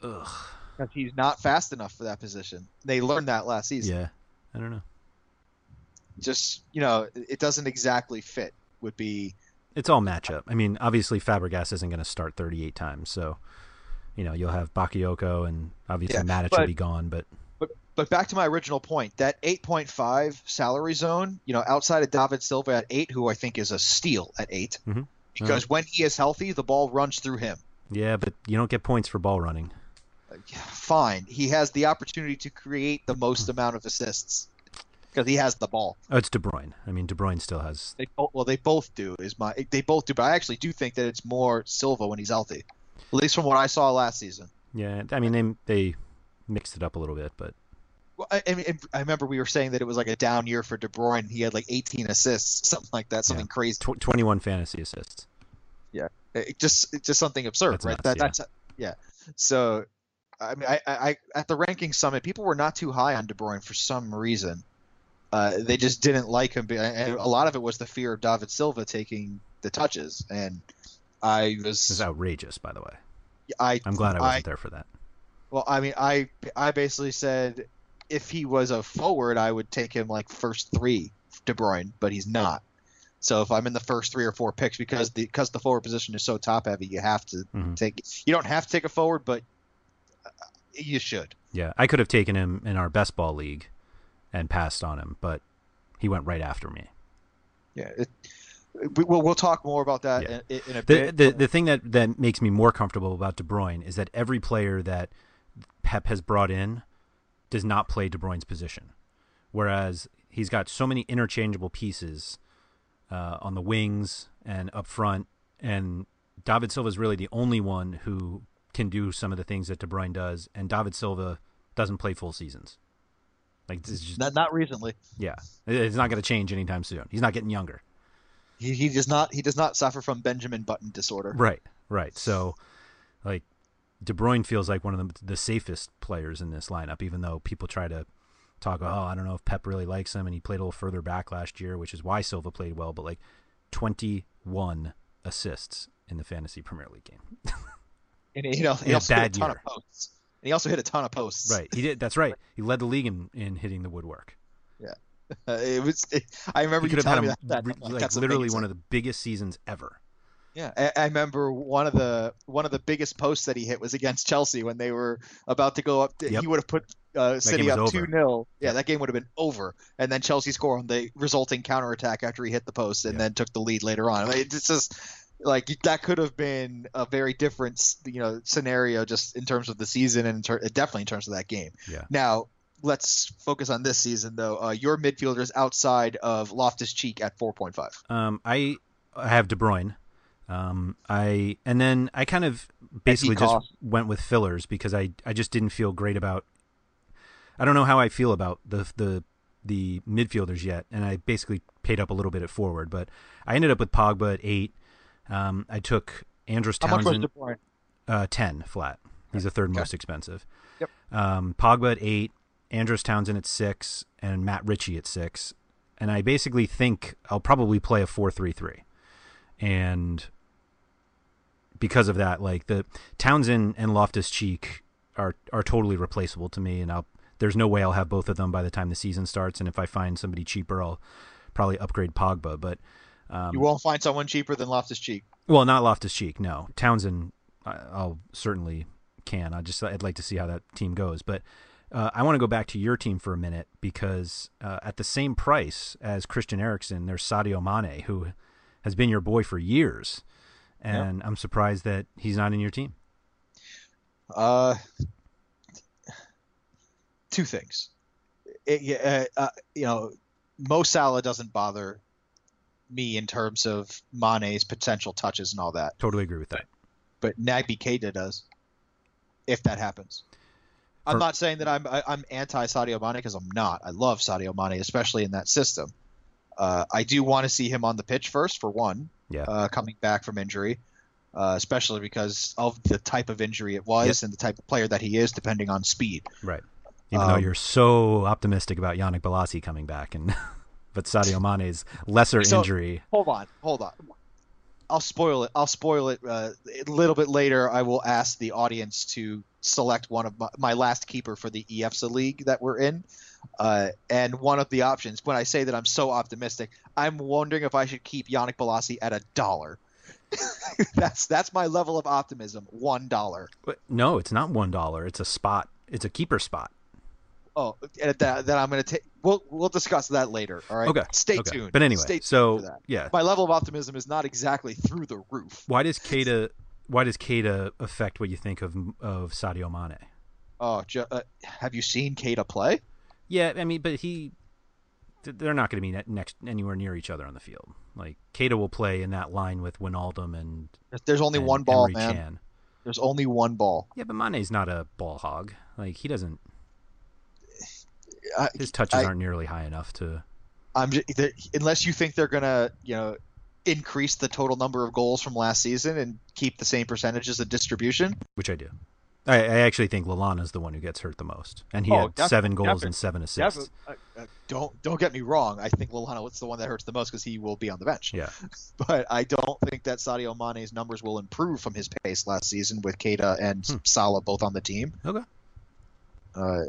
Ugh. Because he's not fast enough for that position. They learned that last season. Yeah. I don't know. Just you know, it doesn't exactly fit. Would be It's all matchup. I mean, obviously Fabregas isn't going to start 38 times, so you know you'll have Bakayoko and obviously Yeah, Matic will be gone, but But but back to my original point, that 8.5 salary zone, you know, outside of David Silva at eight, who I think is a steal at 8 Mhm. because when he is healthy, the ball runs through him. yeah, but you don't get points for ball running. Fine, he has the opportunity to create the most amount of assists because he has the ball. Oh, it's De Bruyne. I mean, De Bruyne still has. They both, well, they both do. Is my they both do, but I actually do think that it's more Silva when he's healthy, at least from what I saw last season. Yeah, I mean they they mixed it up a little bit, but Well, I, I mean, I remember we were saying that it was like a down year for De Bruyne. He had like 18 assists, something like that, something Yeah. crazy. tw- 21 fantasy assists. Yeah, it just it's just something absurd, That's right? nuts, that, yeah. That's yeah. So I mean, I, I, at the ranking summit, people were not too high on De Bruyne for some reason. Uh, they just didn't like him, and a lot of it was the fear of David Silva taking the touches. And I was. This is outrageous, by the way. I, I'm glad I wasn't I, there for that. Well, I mean, I, I basically said if he was a forward, I would take him like first three, De Bruyne, but he's not. So if I'm in the first three or four picks, because the because the forward position is so top heavy, you have to Mhm. take. You don't have to take a forward, but uh, you should. Yeah, I could have taken him in our best ball league and passed on him, but he went right after me. Yeah. It, we'll we'll talk more about that Yeah. in, in a The, bit. the the thing that that makes me more comfortable about De Bruyne is that every player that Pep has brought in does not play De Bruyne's position, whereas he's got so many interchangeable pieces uh, on the wings and up front, and David Silva is really the only one who can do some of the things that De Bruyne does, and David Silva doesn't play full seasons. Like this is just not, not recently. yeah, it's not going to change anytime soon. He's not getting younger. He, he does not he does not suffer from Benjamin Button disorder. Right, right. So, like, De Bruyne feels like one of the, the safest players in this lineup, even though people try to talk, oh, I don't know if Pep really likes him, and he played a little further back last year, which is why Silva played well, but like 21 assists in the Fantasy Premier League game. And he, you know, he a also hit a ton year. of posts. And he also hit a ton of posts. right, he did. That's right. He led the league in, in hitting the woodwork. Uh, it was. It, I remember you could have had telling me that. like, like literally one of the biggest seasons ever. Yeah, I, I remember one of the one of the biggest posts that he hit was against Chelsea when they were about to go up. Yep. He would have put uh, City up two over. 0 Yeah, that game would have been over, and then Chelsea score on the resulting counterattack after he hit the post, and Yep. then took the lead later on. I mean, it's just like that could have been a very different, you know, scenario just in terms of the season and ter- definitely in terms of that game. Yeah. Now let's focus on this season though. Uh, your midfielders outside of Loftus Cheek at 4.5. Um, I I have De Bruyne. Um, I and then I kind of basically just went with fillers because I, I just didn't feel great about. I don't know how I feel about the the the midfielders yet, and I basically paid up a little bit at forward, but I ended up with Pogba at eight. Um, I took Andros How much was Townsend De Bruyne? uh, ten flat. He's the third Okay. most expensive. Yep. Um, Pogba at eight, Andros Townsend at six, and Matt Ritchie at six. And I basically think I'll probably play a four-three-three, and because of that, like the Townsend and Loftus Cheek are are totally replaceable to me, and I'll there's no way I'll have both of them by the time the season starts. And if I find somebody cheaper, I'll probably upgrade Pogba. But um, You won't find someone cheaper than Loftus Cheek. well, not Loftus Cheek. No, Townsend. I- I'll certainly can. I just I'd like to see how that team goes. But uh, I want to go back to your team for a minute because uh, at the same price as Christian Eriksen, there's Sadio Mane, who has been your boy for years, and I'm surprised that he's not in your team. Uh, two things. It, uh, uh, you know, Mo Salah doesn't bother me in terms of Mane's potential touches and all that, Totally agree with that. but Naby Keita does. If that happens, I'm not saying that I'm I, I'm anti Sadio Mane because I'm not. I love Sadio Mane, especially in that system. Uh, I do want to see him on the pitch first, for one, Yeah. uh, coming back from injury, uh, especially because of the type of injury it was Yep. and the type of player that he is, depending on speed. Right. Even though Um, you're so optimistic about Yannick Bolasie coming back, and but Sadio Mane's lesser So- injury. Hold on, hold on. I'll spoil it. I'll spoil it uh, a little bit later. I will ask the audience to select one of my, my last keeper for the EFSA league that we're in. Uh, and one of the options, when I say that I'm so optimistic, I'm wondering if I should keep Yannick Bolasie at a dollar. that's that's my level of optimism. One dollar. No, it's not one dollar. It's a spot. It's a keeper spot. Oh, and that, that I'm going to take. We'll we'll discuss that later. All right. Okay. Stay okay. tuned. But anyway, Stay tuned so yeah, my level of optimism is not exactly through the roof. why does Keita? Why does Keita affect what you think of of Sadio Mane? Oh, uh, have you seen Keita play? Yeah, I mean, but he, they're not going to be next anywhere near each other on the field. Like Keita will play in that line with Wijnaldum and There's only and one ball, man. Can. There's only one ball. Yeah, but Mane's not a ball hog. Like he doesn't. I, His touches I- aren't nearly high enough to. I'm just, the- unless you think they're gonna, you know, increase the total number of goals from last season and keep the same percentages of distribution. Which I do. I, I actually think Lallana's the one who gets hurt the most, and he Oh, had def- seven goals defi- and seven assists. but, uh, uh, don't don't get me wrong. I think Lallana is the one that hurts the most because he will be on the bench. Yeah. But I don't think that Sadio Mane's numbers will improve from his pace last season with Keita and Hmm. Salah both on the team. Okay. Uh,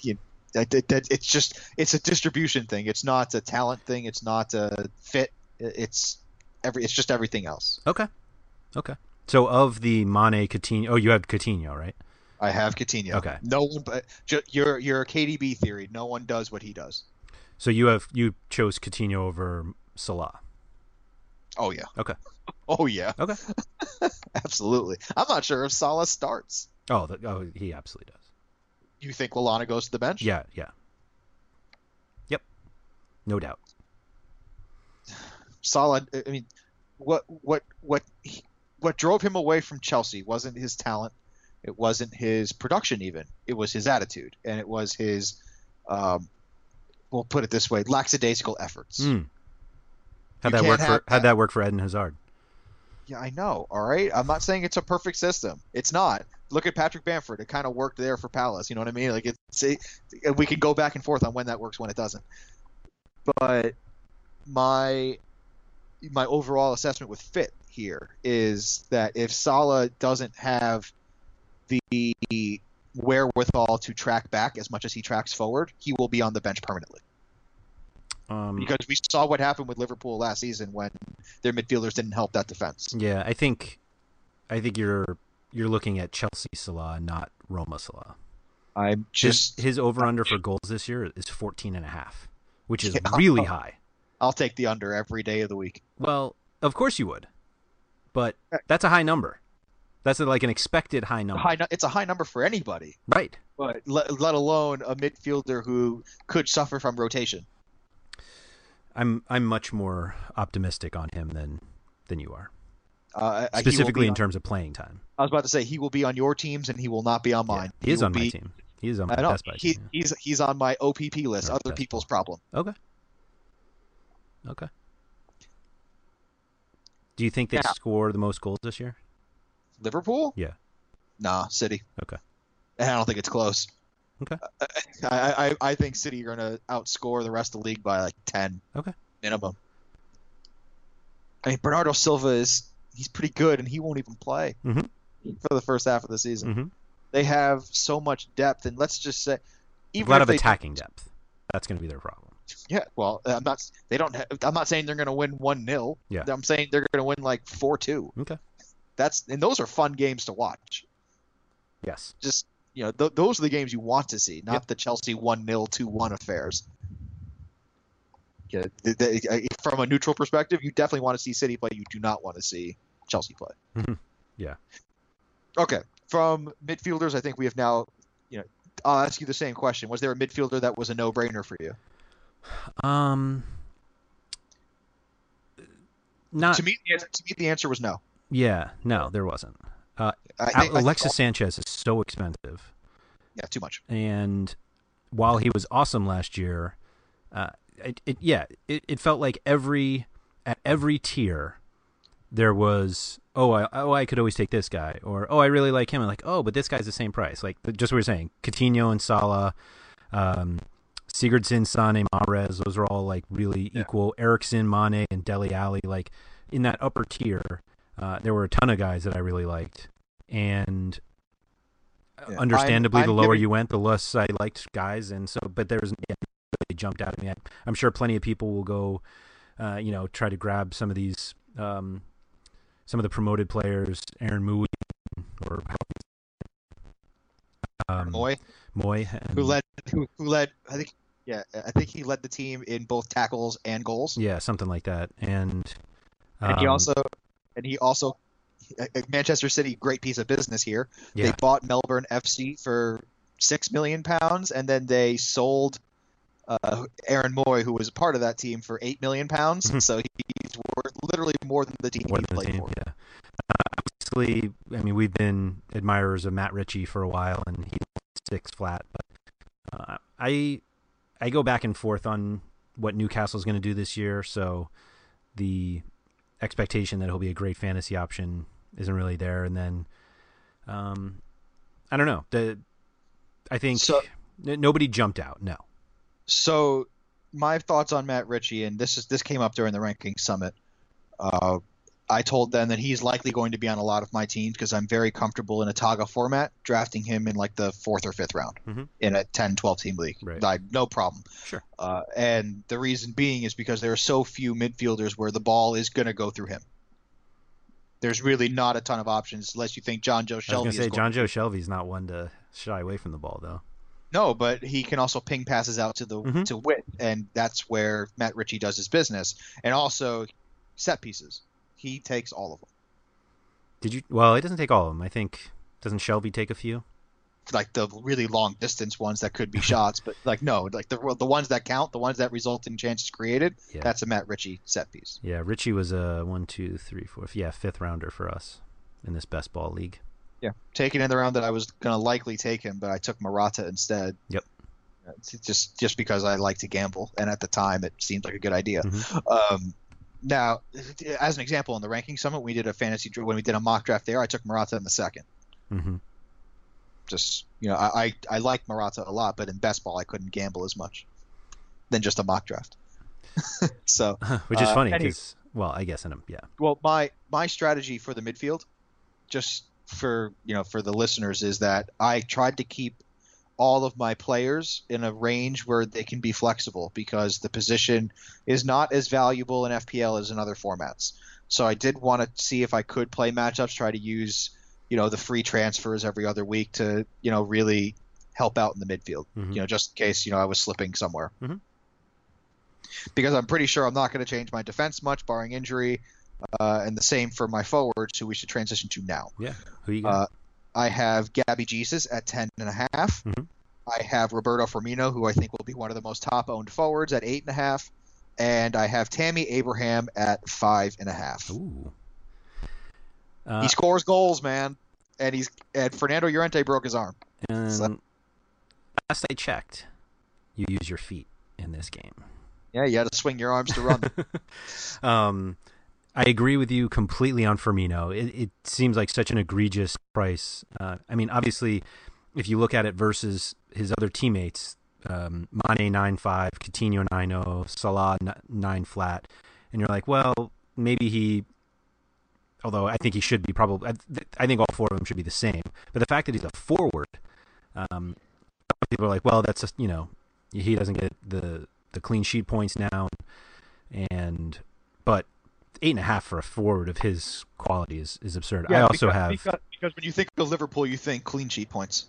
you- that, that, that- it's just it's a distribution thing. It's not a talent thing. It's not a fit. It's every. It's just everything else. Okay. Okay. So of the Mane Coutinho, oh, you have Coutinho, right? I have Coutinho. Okay. No one, but your your KDB theory. No one does what he does. So you have you chose Coutinho over Salah. Oh yeah. Okay. Oh yeah. Okay. Absolutely. I'm not sure if Salah starts. Oh, the, oh, he absolutely does. You think Lallana goes to the bench? Yeah, yeah. Yep. No doubt. Solid. I mean, what what what he- what drove him away from Chelsea wasn't his talent. It wasn't his production even. It was his attitude, and it was his, um, we'll put it this way, lackadaisical efforts. Mm. How'd that work for have How'd that. that work for Eden Hazard? Yeah, I know. All right, I'm not saying it's a perfect system. It's not. Look at Patrick Bamford. It kind of worked there for Palace. You know what I mean? Like it's it, we can go back and forth on when that works, when it doesn't. But my my overall assessment with fit here is that if Salah doesn't have the wherewithal to track back as much as he tracks forward, he will be on the bench permanently. Um, Because we saw what happened with Liverpool last season when their midfielders didn't help that defense. yeah, I think, I think you're you're looking at Chelsea Salah, not Roma Salah. I'm His, just his over under for goals this year is 14 and a half, which is Yeah. really high. I'll take the under every day of the week. Well, of course you would, but uh, that's a high number. That's a, like an expected high number, High, it's a high number for anybody, right? but let, let alone a midfielder who could suffer from rotation. I'm I'm much more optimistic on him than than you are, Uh, he specifically in on- terms of playing time. I was about to say he will be on your teams and he will not be on Yeah, mine. he is on my team. He is on my best buy he, team. he's he's on my OPP list. Or Other best people's problem. Okay. Okay. Do you think they Yeah. score the most goals this year? Liverpool? Yeah. Nah, City. Okay. And I don't think it's close. Okay. I, I I think City are going to outscore the rest of the league by like ten. Okay. Minimum. I mean, Bernardo Silva is he's pretty good, and he won't even play Mhm. for the first half of the season. Mm-hmm. They have so much depth, and let's just say, even A lot of they attacking depth. That's going to be their problem. Yeah, well, I'm not. They don't. Have, I'm not saying they're going to win one 0 Yeah. I'm saying they're going to win like four two. Okay. That's and those are fun games to watch. Yes. Just you know, th- those are the games you want to see, not Yep. the Chelsea one 0 two one affairs. Yeah, th- th- uh, from a neutral perspective, you definitely want to see City play. You do not want to see Chelsea play. Mhm. Yeah. Okay. From midfielders, I think we have now. You know, I'll ask you the same question. Was there a midfielder that was a no-brainer for you? Um. Not. to me, the answer, to me, the answer was no. Yeah. No, there wasn't. Uh, I I Alexis think- Sanchez is so expensive. yeah, too much. and while he was awesome last year, uh, it, it yeah, it, it felt like every at every tier there was oh I oh I could always take this guy or oh I really like him and like oh but this guy's the same price like just what we are saying Coutinho and Salah, um, Sigurdsson, Sane, Mahrez those are all like really equal. Eriksen, Mane, and Dele Alli like in that upper tier. Uh, there were a ton of guys that I really liked, and Yeah. understandably, I'm- the I'm lower giving- you went, the less I liked guys, and so. But there was yeah, really jumped out at me. I'm sure plenty of people will go, uh, you know, try to grab some of these, um, some of the promoted players, Aaron Mooy or um, Mooy, Mooy, and, who led, who, who led, I think, yeah, I think he led the team in both tackles and goals. yeah, something like that, and and he um, also, and he also, uh, Manchester City, great piece of business here. They bought Melbourne FC for six million pounds, and then they sold uh, Aaron Mooy, who was a part of that team, for eight million pounds. Mhm. So he's worth literally more than the team more he played team, for. yeah. Uh, basically, I mean, we've been admirers of Matt Ritchie for a while, and he's six flat. But uh, I I go back and forth on what Newcastle is going to do this year. So the expectation that he'll be a great fantasy option isn't really there. And then um, I don't know. The I think So- n- nobody jumped out. No. So my thoughts on Matt Ritchie, and this is this came up during the ranking summit. Uh, I told them that he's likely going to be on a lot of my teams because I'm very comfortable in a Togga format, drafting him in like the fourth or fifth round Mhm. in a 10, 12 team league. Right. Like, no problem. Sure. Uh, and the reason being is because there are so few midfielders where the ball is going to go through him. There's really not a ton of options unless you think John Joe I was Shelby gonna is say John Joe Shelby's not one to shy away from the ball though. No, but he can also ping passes out to the Mhm. to Wit, and that's where Matt Ritchie does his business. And also set pieces. He takes all of them. Did you? Well, it doesn't take all of them. I think doesn't Shelvey take a few? Like the really long distance ones that could be shots, but like no, like the the ones that count, the ones that result in chances created, Yeah. that's a Matt Ritchie set piece. Yeah, Ritchie was a one, two, three, four, yeah, fifth rounder for us in this best ball league. Yeah, taking in the round that I was gonna likely take him, but I took Morata instead. Yep. Just just because I like to gamble, and at the time it seemed like a good idea. Mhm. Um, now, as an example, in the ranking summit, we did a fantasy when we did a mock draft there. I took Morata in the second. hmm Just you know, I I, I like Morata a lot, but in best ball I couldn't gamble as much than just a mock draft. so Which is Uh, funny because, well, I guess in a yeah. well my my strategy for the midfield just for you know for the listeners is that i tried to keep all of my players in a range where they can be flexible because the position is not as valuable in fpl as in other formats so i did want to see if i could play matchups try to use you know the free transfers every other week to you know really help out in the midfield Mhm. you know just in case you know i was slipping somewhere Mhm. because i'm pretty sure i'm not going to change my defense much barring injury uh, and the same for my forwards, who we should transition to now. Yeah. Who you got? Uh, I have Gabby Jesus at ten and a half. Mhm. I have Roberto Firmino, who I think will be one of the most top-owned forwards at eight and a half, and I have Tammy Abraham at five and a half. Ooh. Uh, he scores goals, man, and he's and Fernando Llorente broke his arm. and so- last I checked, you use your feet in this game. Yeah, you had to swing your arms to run. Um, I agree with you completely on Firmino. It, it seems like such an egregious price. Uh, I mean, obviously, if you look at it versus his other teammates, um, Mane nine five, Coutinho nine zero, Salah nine flat, and you're like, well, maybe he. Although I think he should be probably, I think all four of them should be the same. But the fact that he's a forward, um, people are like, well, that's just you know, he doesn't get the the clean sheet points now, and but eight and a half for a forward of his quality is, is absurd. I also because, have because, because when you think of Liverpool, you think clean sheet points.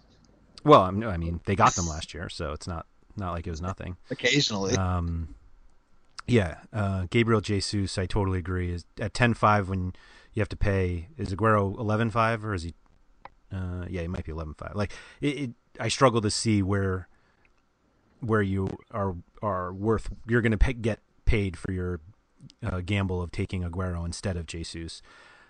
well, I'm, I mean they got them last year, so it's not not like it was nothing. Occasionally, Um, yeah, uh, Gabriel Jesus, I totally agree. Is at ten five when you have to pay. Is Aguero eleven five or is he? Uh, yeah, he might be eleven five. Like it, it, I struggle to see where where you are are worth. You're going to get paid for your uh, gamble of taking Aguero instead of Jesus.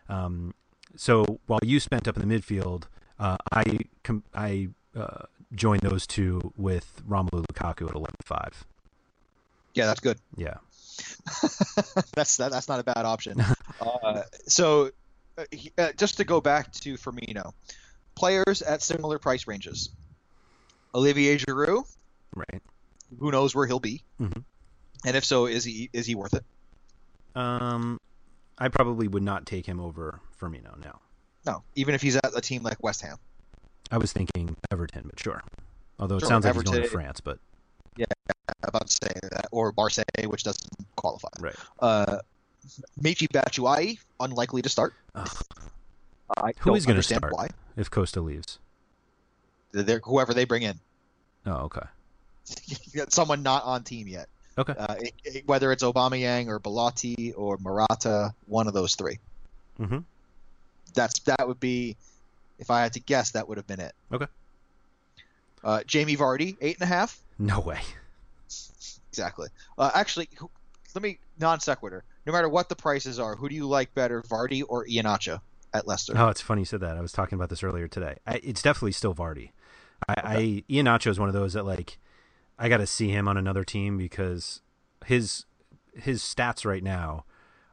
Um, so while you spent up in the midfield, uh, I com- I uh, joined those two with Romelu Lukaku at eleven five. yeah, that's good. Yeah. that's that, that's not a bad option. uh, so, uh, he- uh, just to go back to Firmino, players at similar price ranges. Olivier Giroud, Right. who knows where he'll be, Mhm. and if so, is he is he worth it? Um, I probably would not take him over Firmino now. No, even if he's at a team like West Ham. I was thinking Everton, but sure. Although it Sure, sounds like he's going to France, but I'm about to say that, or Marseille, which doesn't qualify. right. Uh, Michi Batshuayi, unlikely to start. Ugh. I Who don't going to start why. if Costa leaves? They're, whoever they bring in, Oh, okay. someone not on team yet. Okay. Uh, it, it- whether it's Aubameyang or Belotti or Morata, one of those three. Mm-hmm. That's that would be, if I had to guess, that would have been it. Okay. Uh, Jamie Vardy, eight and a half. No way. Exactly. Uh, actually, who- let me non sequitur. No matter what the prices are, who do you like better, Vardy or Iheanacho at Leicester? Oh, it's funny you said that. I was talking about this earlier today. I, it's definitely still Vardy. I, I Ian is one of those that like I got to see him on another team because his his stats right now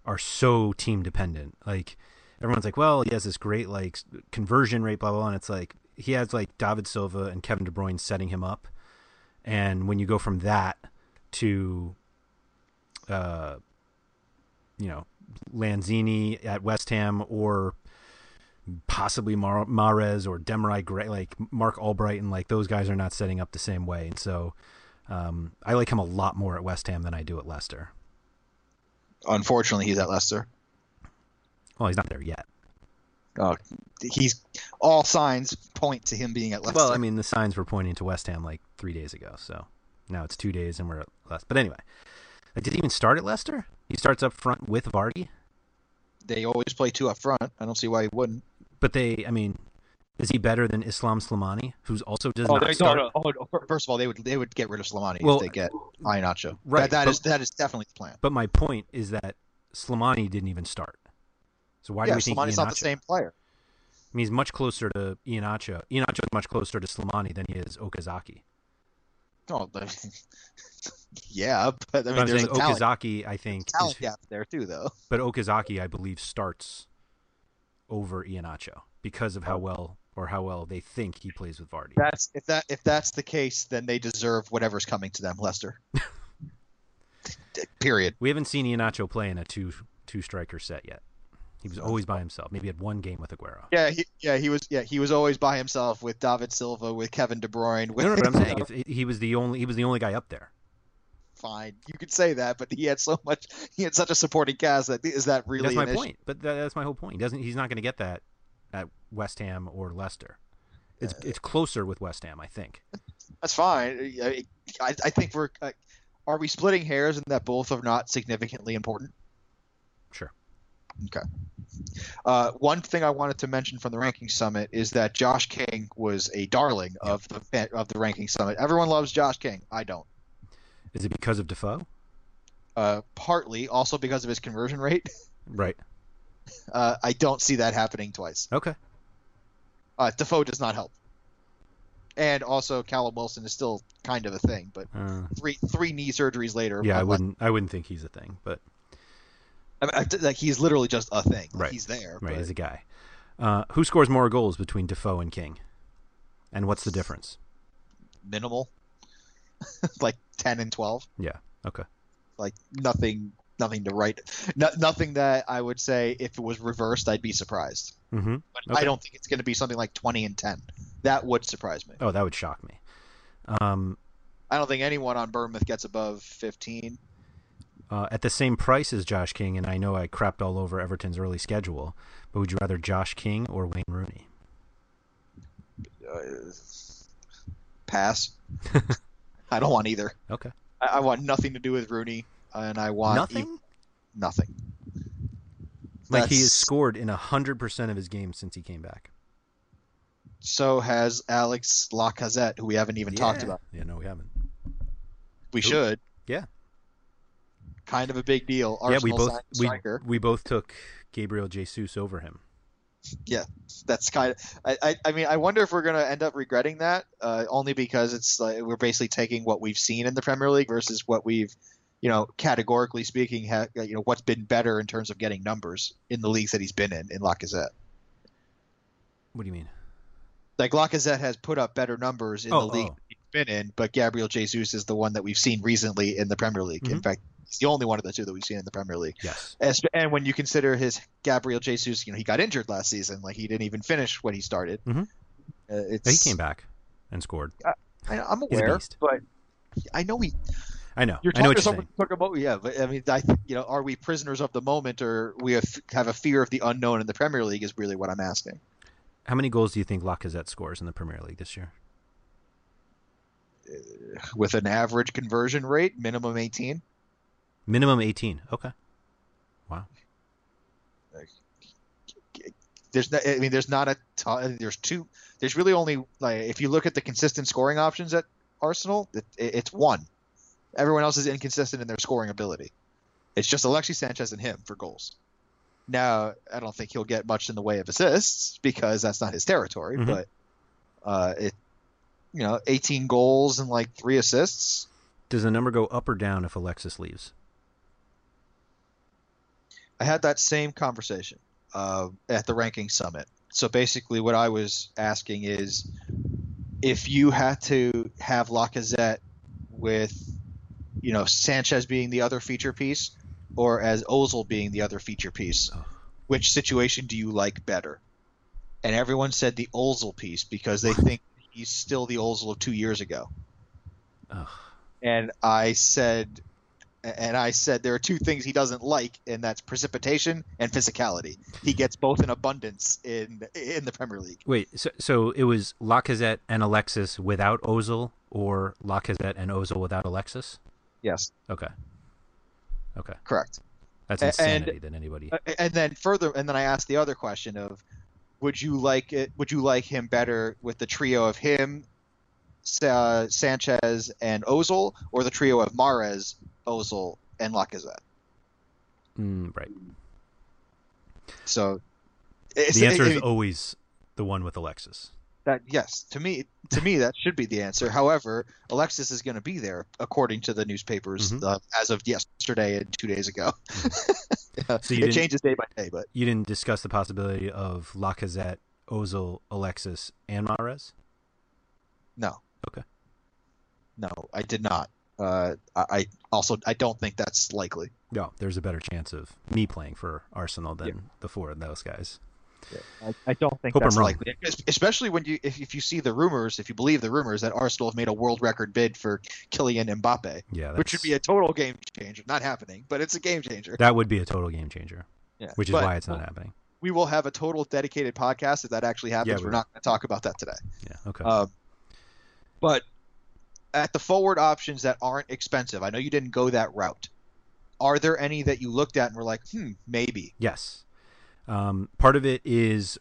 are so team dependent. Like everyone's like, well, he has this great like conversion rate, blah blah, blah and it's like he has like David Silva and Kevin De Bruyne setting him up, and when you go from that to, uh, you know, Lanzini at West Ham or possibly Mar- Mahrez or Demarai Gray, like Mark Albright, and like those guys are not setting up the same way, and so um, I like him a lot more at West Ham than I do at Leicester. Unfortunately, he's at Leicester. Well, he's not there yet. Oh, he's all signs point to him being at Leicester. Well, I mean, the signs were pointing to West Ham like three days ago, so now it's two days and we're at Leicester. But anyway, like, did he even start at Leicester? He starts up front with Vardy. they always play two up front. I don't see why he wouldn't. But they, I mean, is he better than Islam Slimani, who's also does Oh, not start? no, no, oh, no. First of all, they would they would get rid of Slimani Well, if they get Iheanacho. right, That, that but- is that is definitely the plan. But my point is that Slimani didn't even start. So why yeah, do we think Slimani's not the same player. I mean, he's much closer to Iheanacho. Iheanacho is much closer to Slimani than he is Okazaki. Oh, yeah, but I mean, I'm there's saying Okazaki, I think, is, talent gap there too, though. but Okazaki, I believe, starts over Iheanacho because of how oh. well or how well they think he plays with Vardy. That's if that if that's the case, then they deserve whatever's coming to them, Leicester. Period. We haven't seen Iheanacho play in a two two striker set yet. He was always by himself. Maybe had one game with Aguero. Yeah, he, yeah, he was. Yeah, he was always by himself with David Silva, with Kevin De Bruyne. With, No, no, but I'm saying if he was the only he was the only guy up there. Fine, you could say that, but he had so much. He had such a supporting cast that is that really? that's my issue? point. But that, that's my whole point. He doesn't. He's not going to get that at West Ham or Leicester. It's it's closer with West Ham, I think. That's fine. I, I, I think we're. Uh, are we splitting hairs in that both are not significantly important? Sure. Okay. Uh, one thing I wanted to mention from the ranking summit is that Josh King was a darling of the of the ranking summit. Everyone loves Josh King. I don't. Is it because of Defoe? Uh, partly also because of his conversion rate. Right. Uh, I don't see that happening twice. Okay. Uh, Defoe does not help. And also, Callum Wilson is still kind of a thing, but Uh, three three knee surgeries later. yeah, I wouldn't. I wouldn't think he's a thing, but I mean, I- like he's literally just a thing. Like, Right. He's there. right, but- he's a guy. Uh, who scores more goals between Defoe and King? And what's the difference? minimal, like ten and twelve. Yeah. Okay. Like nothing, nothing to write. No, nothing that I would say if it was reversed, I'd be surprised. Mm-hmm. But Okay. I don't think it's going to be something like twenty and ten. That would surprise me. Oh, that would shock me. Um, I don't think anyone on Bournemouth gets above fifteen. uh, at the same price as Josh King, and I know I crapped all over Everton's early schedule, but would you rather Josh King or Wayne Rooney? Uh, pass. I don't want either. Okay. I, I want nothing to do with Rooney, and I want Nothing. e- nothing. like he has scored in hundred percent of his games since he came back. So has Alex Lacazette, who we haven't even talked about. Yeah, no, we haven't. We Who? should. Yeah. Kind of a big deal. yeah, we both we, we both took Gabriel Jesus over him. Yeah, that's kind of. I, I, I mean, I wonder if we're gonna end up regretting that. Uh, only because it's like we're basically taking what we've seen in the Premier League versus what we've, you know, categorically speaking, ha, you know, what's been better in terms of getting numbers in the leagues that he's been in in Lacazette. What do you mean? Like Lacazette has put up better numbers in Oh, the league oh. he's been in, but Gabriel Jesus is the one that we've seen recently in the Premier League. In Mhm. fact, he's the only one of the two that we've seen in the Premier League. Yes. As- And when you consider his Gabriel Jesus, you know, he got injured last season. Like he didn't even finish when he started. Mhm. Uh, it's, He came back and scored. I, I'm He's a aware, but I know he. I know. You're I know talking what to someone who about yeah, but I mean, I you know, are we prisoners of the moment, or we have, have a fear of the unknown in the Premier League? Is really what I'm asking. How many goals do you think Lacazette scores in the Premier League this year? With an average conversion rate, minimum 18. Minimum 18. Okay. Wow. There's, not, I mean, there's not a ton. There's two. There's really only like if you look at the consistent scoring options at Arsenal, it, it's one. Everyone else is inconsistent in their scoring ability. It's just Alexis Sanchez and him for goals. Now, I don't think he'll get much in the way of assists because that's not his territory. Mhm. But uh, it, you know, 18 goals and like three assists. Does the number go up or down if Alexis leaves? I had that same conversation uh, at the ranking summit, so basically, what I was asking is, if you had to have Lacazette with, you know, Sanchez being the other feature piece, or as Ozil being the other feature piece, which situation do you like better? And everyone said the Ozil piece because they think he's still the Ozil of two years ago. Ugh. And I said, and I said there are two things he doesn't like, and that's precipitation and physicality. He gets both in abundance in in the Premier League. Wait, so so it was Lacazette and Alexis without Ozil, or Lacazette and Ozil without Alexis? Yes, Okay. Okay, correct. that's insanity. and- that anybody. And then further, and then I asked the other question of, would you like it? Would you like him better with the trio of him, Sa- Sanchez, and Ozil, or the trio of Mahrez, Ozil, and Lacazette? Mm, right. So, it's, The answer it- is always the one with Alexis. that yes to me to me that should be the answer. However, Alexis is going to be there according to the newspapers Mhm. uh, as of yesterday and two days ago. Yeah, So it changes day by day, but You didn't discuss the possibility of Lacazette, Ozil, Alexis, and Mahrez. no. Okay. No, I did not. Uh, I, I also I don't think that's likely. No, there's a better chance of me playing for Arsenal than the four of those guys. I, I don't think Hope that's likely, especially when you if, if you see the rumors, if you believe the rumors that Arsenal have made a world record bid for Kylian Mbappe, Yeah, which would be a total game changer. Not happening, but it's a game changer. that would be a total game changer. Yeah, Which is but why it's not happening. We will have a total dedicated podcast if that actually happens. Yeah, we We're will. not going to talk about that today. Yeah. Okay. Um, but at the forward options that aren't expensive, I know you didn't go that route. Are there any that you looked at and were like, hmm, maybe? Yes. Um, part of it is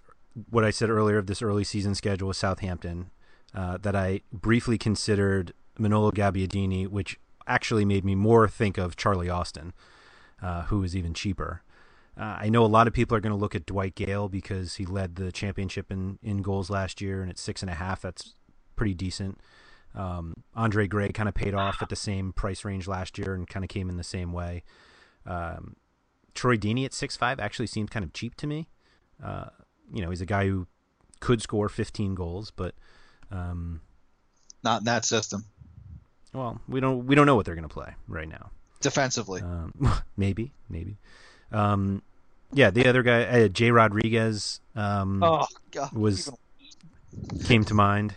what I said earlier of this early season schedule with Southampton, uh, that I briefly considered Manolo Gabbiadini, which actually made me more think of Charlie Austin, uh, who is even cheaper. Uh, I know a lot of people are going to look at Dwight Gayle because he led the championship in, in goals last year, and at six and a half, that's pretty decent. Um, Andre Gray kind of paid off at the same price range last year and kind of came in the same way. Um, Troy Deeney at six five actually seemed kind of cheap to me. Uh, you know, he's a guy who could score 15 goals, but um, Not in that system. well, we don't we don't know what they're going to play right now. Defensively. Um, maybe, maybe. Um, yeah, the other guy, uh, Jay Rodriguez, um, oh, God. was even- came to mind.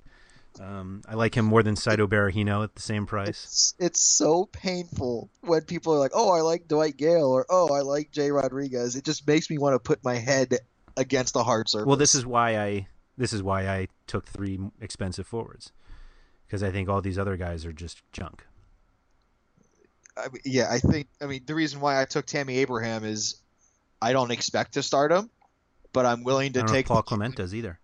Um, I like him more than Saido Berahino at the same price. It's, it's so painful when people are like, oh, I like Dwight Gayle or oh, I like Jay Rodriguez. It just makes me want to put my head against the hard surface. Well, this is why I this is why I took three expensive forwards because I think all these other guys are just junk. I yeah, I think. I mean, the reason why I took Tammy Abraham is I don't expect to start him, but I'm willing to don't know if take Paul Clement does either.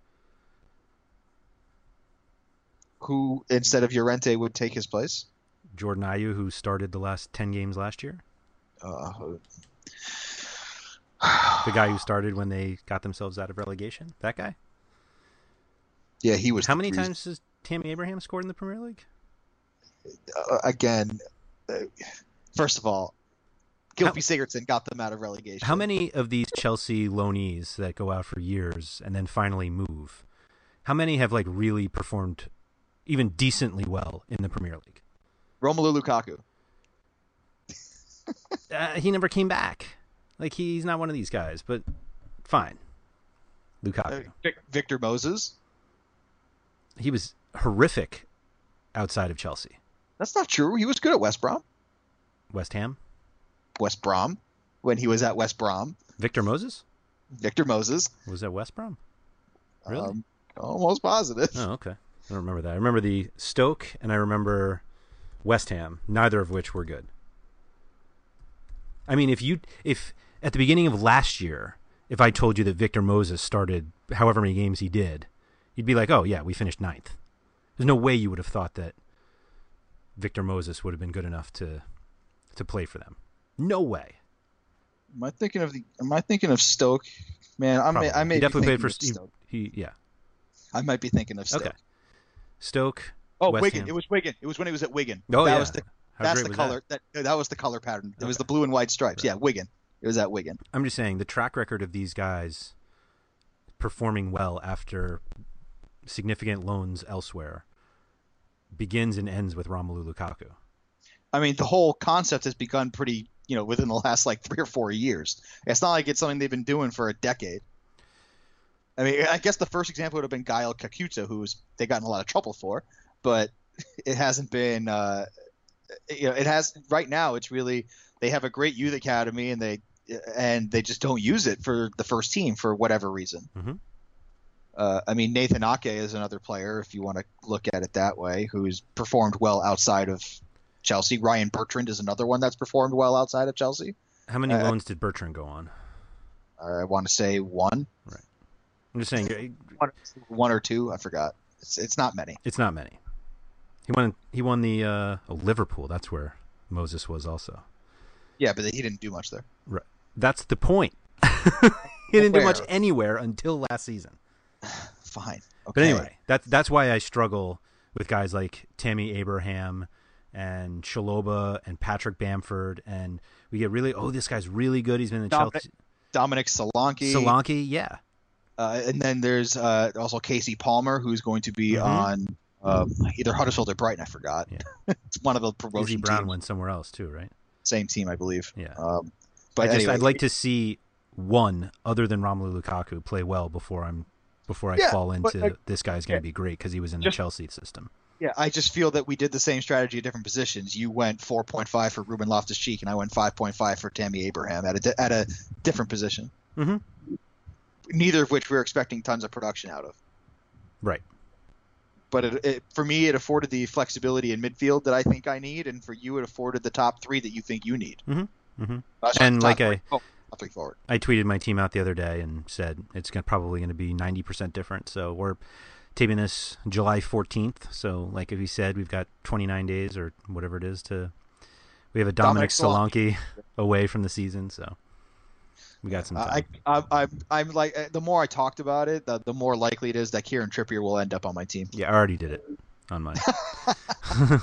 Who instead of Llorente would take his place. Jordan Ayew, who started the last ten games last year, Uh, the guy who started when they got themselves out of relegation, that guy. yeah, he was. How many reason- times has Tammy Abraham scored in the Premier League? Uh, again, uh, first of all, Gylfi Sigurdsson got them out of relegation. How many of these Chelsea loanees that go out for years and then finally move? How many have like really performed even decently well in the Premier League? Romelu Lukaku. uh, he never came back. Like he's not one of these guys, but fine. Uh, Lukaku. Vic- Victor Moses. He was horrific outside of Chelsea. That's not true. He was good at West Brom. West Ham. West Brom. When he was at West Brom. Victor Moses Victor Moses. was at West Brom. Really? Um, almost positive. oh, okay. I don't remember that. I remember the Stoke and I remember West Ham. Neither of which were good. I mean, if you if at the beginning of last year, if I told you that Victor Moses started however many games he did, you'd be like, "Oh yeah, we finished ninth." There's no way you would have thought that Victor Moses would have been good enough to to play for them. No way. Am I thinking of the? Am I thinking of Stoke? Man, I may. I may he be definitely played for. Stoke. He yeah. I might be thinking of Stoke. Okay. Stoke. Oh, West Wigan. Ham. It was Wigan. It was when he was at Wigan. Oh that yeah. Was the, How that's the color. That? That. that was the color pattern. It was the blue and white stripes. Right. Yeah, Wigan. It was at Wigan. I'm just saying the track record of these guys performing well after significant loans elsewhere begins and ends with Romelu Lukaku. I mean, the whole concept has begun pretty, you know, within the last like three or four years. It's not like it's something they've been doing for a decade. I mean, I guess the first example would have been Gael Kakuta, who's they got in a lot of trouble for, but it hasn't been. Uh, you know, it has right now. It's really they have a great youth academy, and they and they just don't use it for the first team for whatever reason. Mm-hmm. Uh, I mean, Nathan Ake is another player, if you want to look at it that way, who's performed well outside of Chelsea. Ryan Bertrand is another one that's performed well outside of Chelsea. How many Uh, loans did Bertrand go on? I want to say one, I'm just saying one, one or two. I forgot. It's it's not many. it's not many. He won. He won the uh, oh, Liverpool. That's where Moses was also. Yeah, but he didn't do much there. Right. That's the point. he didn't do much anywhere until last season. Fine. Okay. But anyway, that's that's why I struggle with guys like Tammy Abraham and Chalobah and Patrick Bamford, and we get really oh this guy's really good. He's been in Dominic- Chelsea. Dominic Solanke. Solanke, yeah, Uh, and then there's uh, also Kasey Palmer, who's going to be Mhm. on um, either Huddersfield or Brighton. I forgot. Yeah. it's one of the Izzy promotion Brown teams. went somewhere else too, right? Same team, I believe. Yeah. Um, but I just anyway, I'd like to see one other than Romelu Lukaku play well before I'm before I Yeah, fall into uh, this guy's going yeah. to be great because he was in the Chelsea system. Yeah, I just feel that we did the same strategy at different positions. You went 4.5 for Ruben Loftus-Cheek, and I went 5.5 for Tammy Abraham at a at a different position. Mhm. Neither of which we were expecting tons of production out of. Right. But it, it, for me, it afforded the flexibility in midfield that I think I need, and for you, it afforded the top three that you think you need. Mhm, mhm. Uh, sorry, And like. I- oh, forward. I tweeted my team out the other day and said it's gonna, probably going to be 90% different. So we're taping this July 14th. So like if you said, we've got 29 days or whatever it is to. We have a Dominic, Dominic Solanke away from the season, so we got some time. I, I, I'm, I'm like uh, the more I talked about it, the, the more likely it is that Kieran Trippier will end up on my team. yeah, I already did it on mine.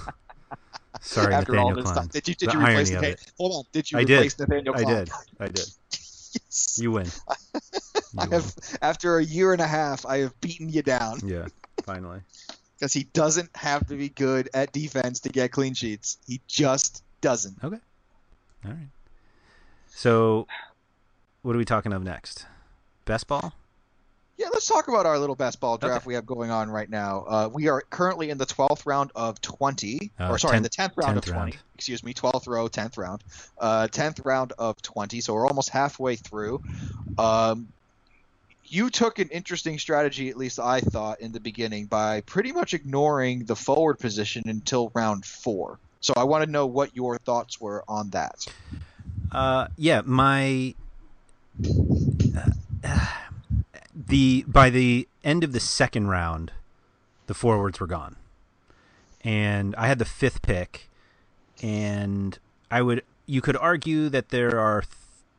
Sorry, After all Nathaniel this Clyne. stuff, did you did The you replace Nathaniel? Hold on, did you I did. replace Nathaniel? I did. I did. Yes. You win. I You win. have, after a year and a half, I have beaten you down Yeah, finally. because he doesn't have to be good at defense to get clean sheets. He just doesn't. Okay. All right. So, what are we talking of next? Best ball? Yeah, let's talk about our little best ball draft Okay. we have going on right now. Uh, we are currently in the 12th round of 20, Uh, or sorry, in the 10th 10th round of 20. round. Excuse me, 12th row, 10th round. Uh, 10th round of 20, so we're almost halfway through. Um, you took an interesting strategy, at least I thought, in the beginning by pretty much ignoring the forward position until round four. So I want to know what your thoughts were on that. Uh, yeah, my the by the end of the second round, the forwards were gone, and I had the fifth pick, and I would you could argue that there are th-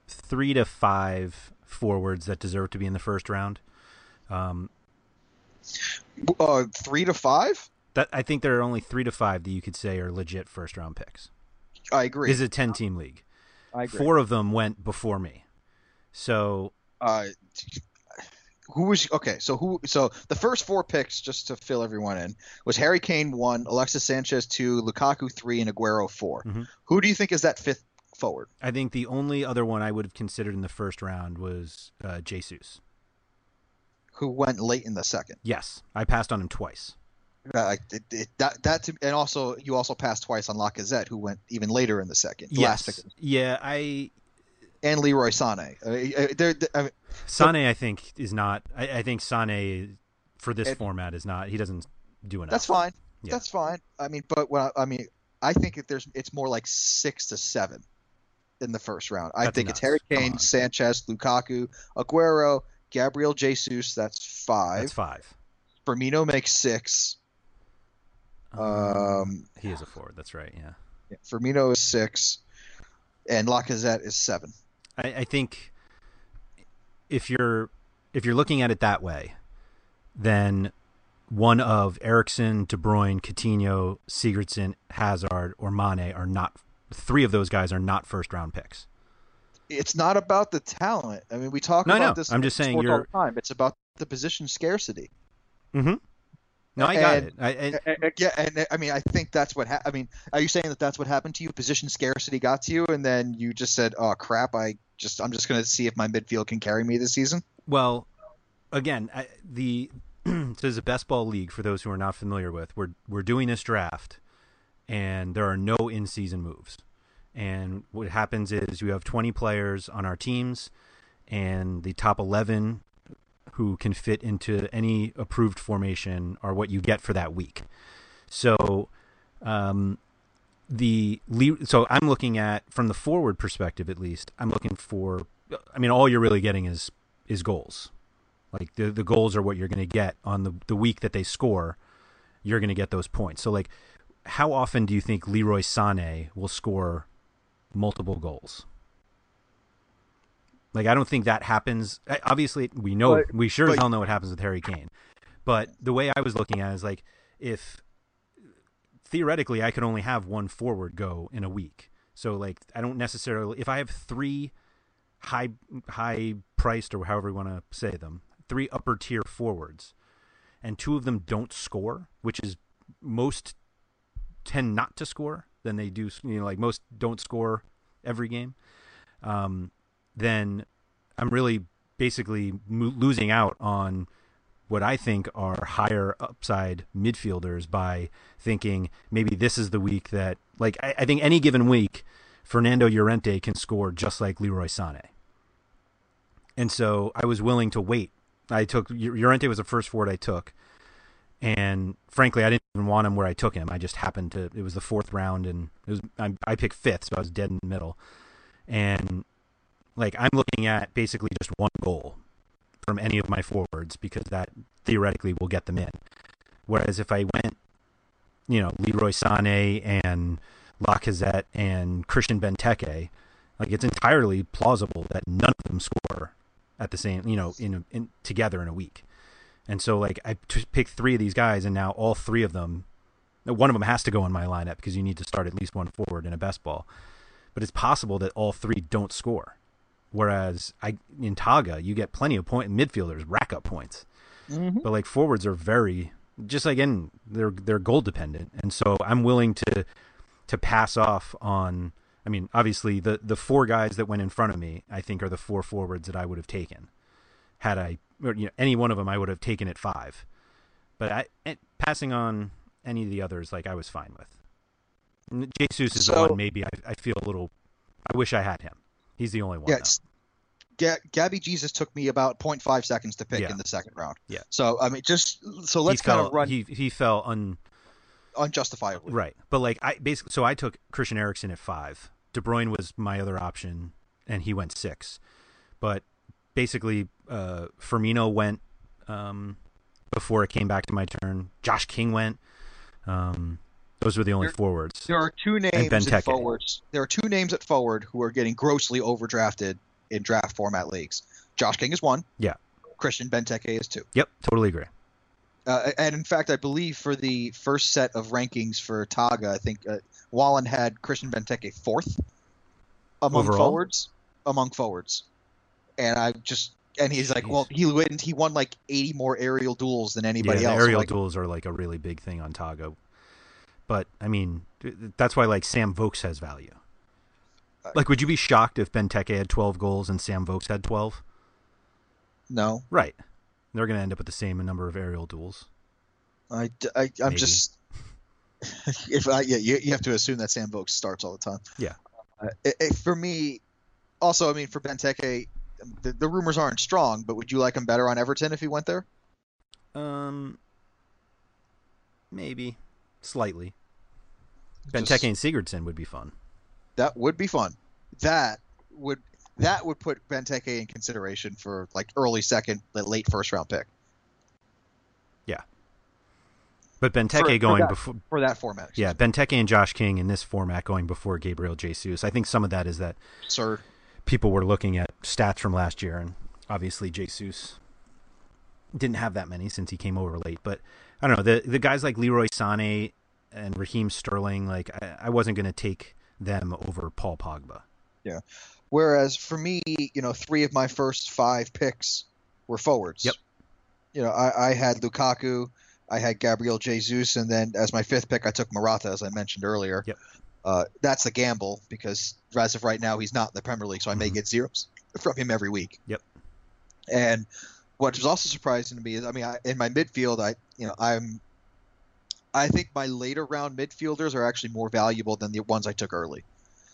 three to five forwards that deserve to be in the first round. Um, Uh, three to five? that I think there are only three to five that you could say are legit first round picks. I agree. This is a ten team league. I agree. Four of them went before me, so uh who was okay so who so the first four picks just to fill everyone in was harry kane one alexis sanchez two lukaku three and aguero 4 Mhm. who do you think is that fifth forward I think the only other one I would have considered in the first round was uh, Jesus. who went late in the second Yes, I passed on him twice. uh, it, it, that that to, and also you also passed twice on lacazette who went even later in the second the yes, yeah, I and leroy uh, they're, they I mean, Sane. I think is not. I, I think Sane for this It- format is not. He doesn't do enough. that's fine Yeah. that's fine i mean but what I, I mean i think that there's it's more like six to seven in the first round i That's think nuts. it's harry kane sanchez lukaku aguero gabriel jesus that's five That's five. firmino makes six um he is a forward. That's right. Yeah. firmino is six and lacazette is seven I, I think if you're if you're looking at it that way, then one of Eriksen, De Bruyne, Coutinho, Sigurdsson, Hazard, or Mane are not. Three of those guys are not first round picks. it's not about the talent. I mean, we talk No, about no, this. I'm just saying sports all you're- the time. It's about the position scarcity. Mm-hmm. No, I got And- it. I, and, A- a- Yeah, and I mean, I think that's what. Ha- I mean, are you saying that that's what happened to you? Position scarcity got to you, and then you just said, "Oh crap! I just I'm just going to see if my midfield can carry me this season." Well, again, I, the this is a best ball league for those who are not familiar with. We're we're doing this draft, and there are no in season moves. And what happens is you have 20 players on our teams, and the top 11 who can fit into any approved formation are what you get for that week. So, um, the so I'm looking at from the forward perspective at least. I'm looking for. I mean, all you're really getting is is goals. Like the the goals are what you're going to get on the the week that they score. You're going to get those points. So like, how often do you think Leroy Sané will score multiple goals? Like I don't think that happens. Obviously, we know But- we sure as hell know what happens with Harry Kane. But the way I was looking at it is like if theoretically I could only have one forward go in a week. So like I don't necessarily if I have three high high priced or however you want to say them, three upper tier forwards and two of them don't score, which is most tend not to score than they do, you know, like most don't score every game. Um, then I'm really basically mo- losing out on what I think are higher upside midfielders by thinking maybe this is the week that, like, I, I think any given week, Fernando Llorente can score just like Leroy Sané. And so I was willing to wait. I took Llorente was the first forward I took, and frankly, I didn't even want him where I took him. I just happened to. It was the fourth round, and it was I, I picked fifth, so I was dead in the middle. And like I'm looking at basically just one goal from any of my forwards because that theoretically will get them in. Whereas if I went, you know, Leroy Sané and Lacazette and Christian Benteke, like it's entirely plausible that none of them score at the same, you know, in, in together in a week. And so like I t- picked three of these guys, and now all three of them, one of them has to go in my lineup because you need to start at least one forward in a best ball. But it's possible that all three don't score. Whereas I in Togga, you get plenty of point midfielders rack up points, but like forwards are very just like in they're they're goal dependent, and so I'm willing to to pass off on. I mean, obviously the the four guys that went in front of me, I think, are the four forwards that I would have taken had I, or, you know, any one of them I would have taken at five. But I eh, passing on any of the others, like I was fine with. Jesus is the one maybe I, I feel a little. I wish I had him. He's the only one. Yeah, Ga- Gabby Jesus took me about 0.5 seconds to pick Yeah. in the second round. Yeah. So I mean, just so let's he kind fell, of run He he fell un unjustifiably. right, but like I basically so I took Christian Eriksen at five. De Bruyne was my other option, and he went six. But basically, uh, Firmino went um, before it came back to my turn. Josh King went. Um, those were the only There- forwards. There are two names at forwards. There are two names at forward who are getting grossly overdrafted in draft format leagues. Josh King is one. Yeah. Christian Benteke is two. Yep, totally agree. Uh, and in fact, I believe for the first set of rankings for Togga, I think uh, Wallen had Christian Benteke fourth among Overall? forwards. Among forwards, and I just and he's like, Jeez. well, he wins. He won like 80 more aerial duels than anybody the else. aerial like, duels are like a really big thing on Togga. But I mean, that's why like Sam Vokes has value. Uh, Like, would you be shocked if Benteke had 12 goals and Sam Vokes had 12? No, Right. They're going to end up with the same number of aerial duels. I, I am just if I yeah you, you have to assume that Sam Vokes starts all the time. Yeah. Uh, it, it- for me, also I mean for Benteke, the, the rumors aren't strong, but would you like him better on Everton if he went there? Um, maybe slightly. Benteke and Sigurdsson would be fun. That would be fun. That would that would put Benteke in consideration for like early second, late first round pick Yeah. But Benteke For- for going that- before, for that format. yeah. Benteke and Josh King in this format going before Gabriel Jesus. I think some of that is that sir. people were looking at stats from last year, and obviously Jesus didn't have that many since he came over late. But I don't know the the guys like Leroy Sané and Raheem Sterling. Like I, I wasn't going to take them over Paul Pogba. Yeah. Whereas for me, you know, three of my first five picks were forwards. Yep. You know, I, I had Lukaku, I had Gabriel Jesus, and then as my fifth pick, I took Morata, as I mentioned earlier. Yep. Uh, that's a gamble because as of right now, he's not in the Premier League, so I may Mhm. get zeros from him every week. Yep. And what was also surprising to me is, I mean, I, in my midfield, I, you know, I'm, I think my later round midfielders are actually more valuable than the ones I took early.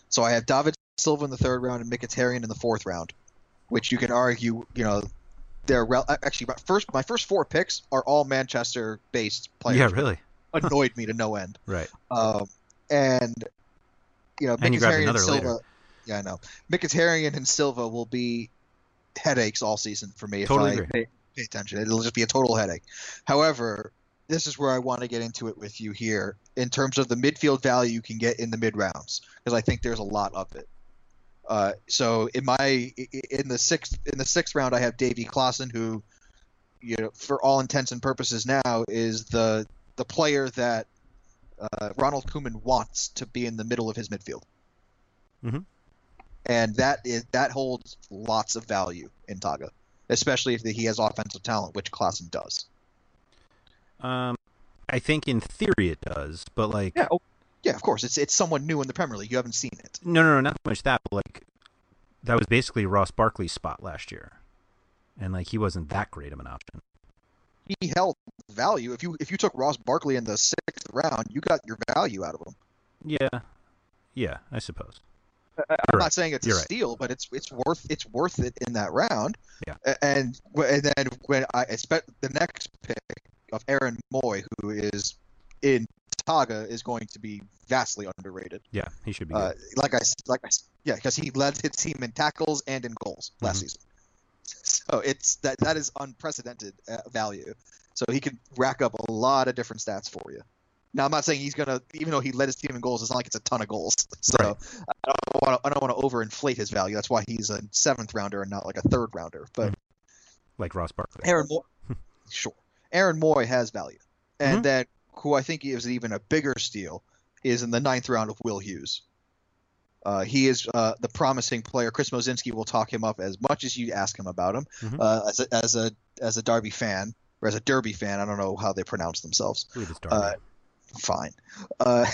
So I have David Silva in the third round and Mkhitaryan in the fourth round, which you can argue, you know, they're rel- actually my first my first four picks are all Manchester based players. yeah, really. Annoyed me to no end. Right. Um, and you know, And you grabbed Mkhitaryan Silva. later. Yeah, I know. Mkhitaryan and Silva will be headaches all season for me Totally if I agree. pay, attention. It'll just be a total headache. However, this is where I want to get into it with you here in terms of the midfield value you can get in the mid rounds because I think there's a lot of it. Uh, so in my in the sixth in the sixth round, I have Davy Klaassen, who, you know, for all intents and purposes now is the the player that uh, Ronald Koeman wants to be in the middle of his midfield. Mhm. And that is that holds lots of value in Togga, especially if he has offensive talent, which Klaassen does. Um, I think in theory it does, but like, Yeah, oh, yeah, of course. It's it's someone new in the Premier League. You haven't seen it. no, no, no, not so much that, but like, that was basically Ross Barkley's spot last year, and like he wasn't that great of an option. He held value. If you if you took Ross Barkley in the sixth round, you got your value out of him. Yeah, yeah, I suppose. I'm You're not right. saying it's You're a right. steal, but it's it's worth it's worth it in that round. Yeah. And and then when I expect the next pick of Aaron Mooy, who is in Togga, is going to be vastly underrated. Yeah, he should be. Uh, like I like I yeah, because he led his team in tackles and in goals last Mhm. season. So it's that that is unprecedented uh, value. So he could rack up a lot of different stats for you. Now I'm not saying he's gonna, even though he led his team in goals, it's not like it's a ton of goals. So Right. I don't want to I don't want to overinflate his value. That's why he's a seventh rounder and not like a third rounder. But like Ross Barkley. Aaron Mooy, sure, Aaron Mooy has value, and Mhm. then who I think is even a bigger steal is in the ninth round of Will Hughes. Uh, he is uh, the promising player. Chris Mozinski will talk him up as much as you ask him about him. Mhm. Uh, as a as a as a Derby fan or as a Derby fan, I don't know how they pronounce themselves. I believe it's Darby. Uh, Fine. Uh,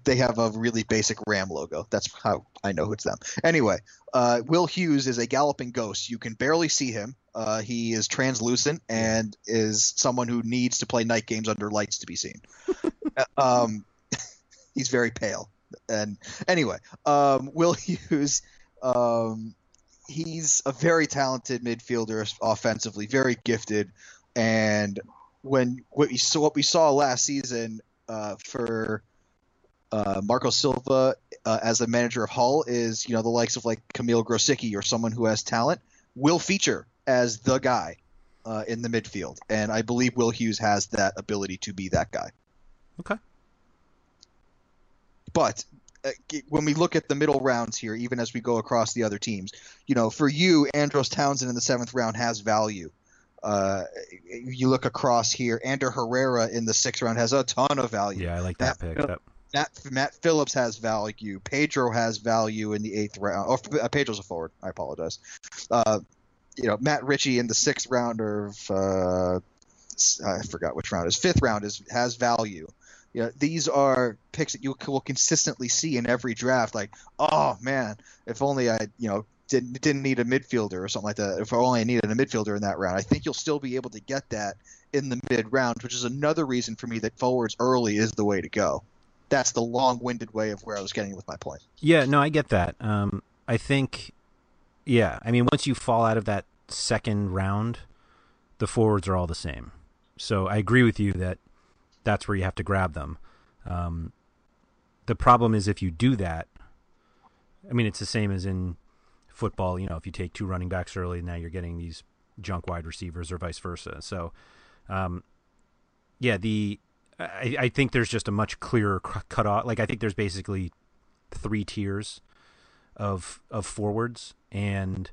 they have a really basic Ram logo. That's how I know it's them. Anyway, uh, Will Hughes is a galloping ghost. You can barely see him. Uh, he is translucent and is someone who needs to play night games under lights to be seen. um, he's very pale. And anyway, um, Will Hughes, um, he's a very talented midfielder offensively, very gifted. And when what we saw, what we saw last season uh, for uh, Marco Silva uh, as the manager of Hull is, you know, the likes of like Kamil Grosicki or someone who has talent will feature as the guy uh, in the midfield, and I believe Will Hughes has that ability to be that guy. Okay. But uh, when we look at the middle rounds here, even as we go across the other teams, you know, for you, Andros Townsend in the seventh round has value. Uh, you look across here, Ander Herrera in the sixth round has a ton of value. yeah, I like that that- pick. That, Matt, Matt Phillips has value. Pedro has value in the eighth round. Oh, uh, Pedro's a forward. I apologize. Uh, you know, Matt Ritchie in the sixth round of uh, I forgot which round is fifth round is has value. You know, these are picks that you will consistently see in every draft. Like, oh man, if only I you know didn't didn't need a midfielder or something like that. If I only needed a midfielder in that round, I think you'll still be able to get that in the mid round, which is another reason for me that forwards early is the way to go that's the long-winded way of where I was getting with my point. Yeah, no, I get that. Um, I think, yeah, I mean, once you fall out of that second round, the forwards are all the same. So I agree with you that that's where you have to grab them. Um, the problem is if you do that, I mean, it's the same as in football. You know, if you take two running backs early, now you're getting these junk wide receivers or vice versa. So, um, yeah, the I, I think there's just a much clearer cu- cutoff. Like I think there's basically three tiers of of forwards, and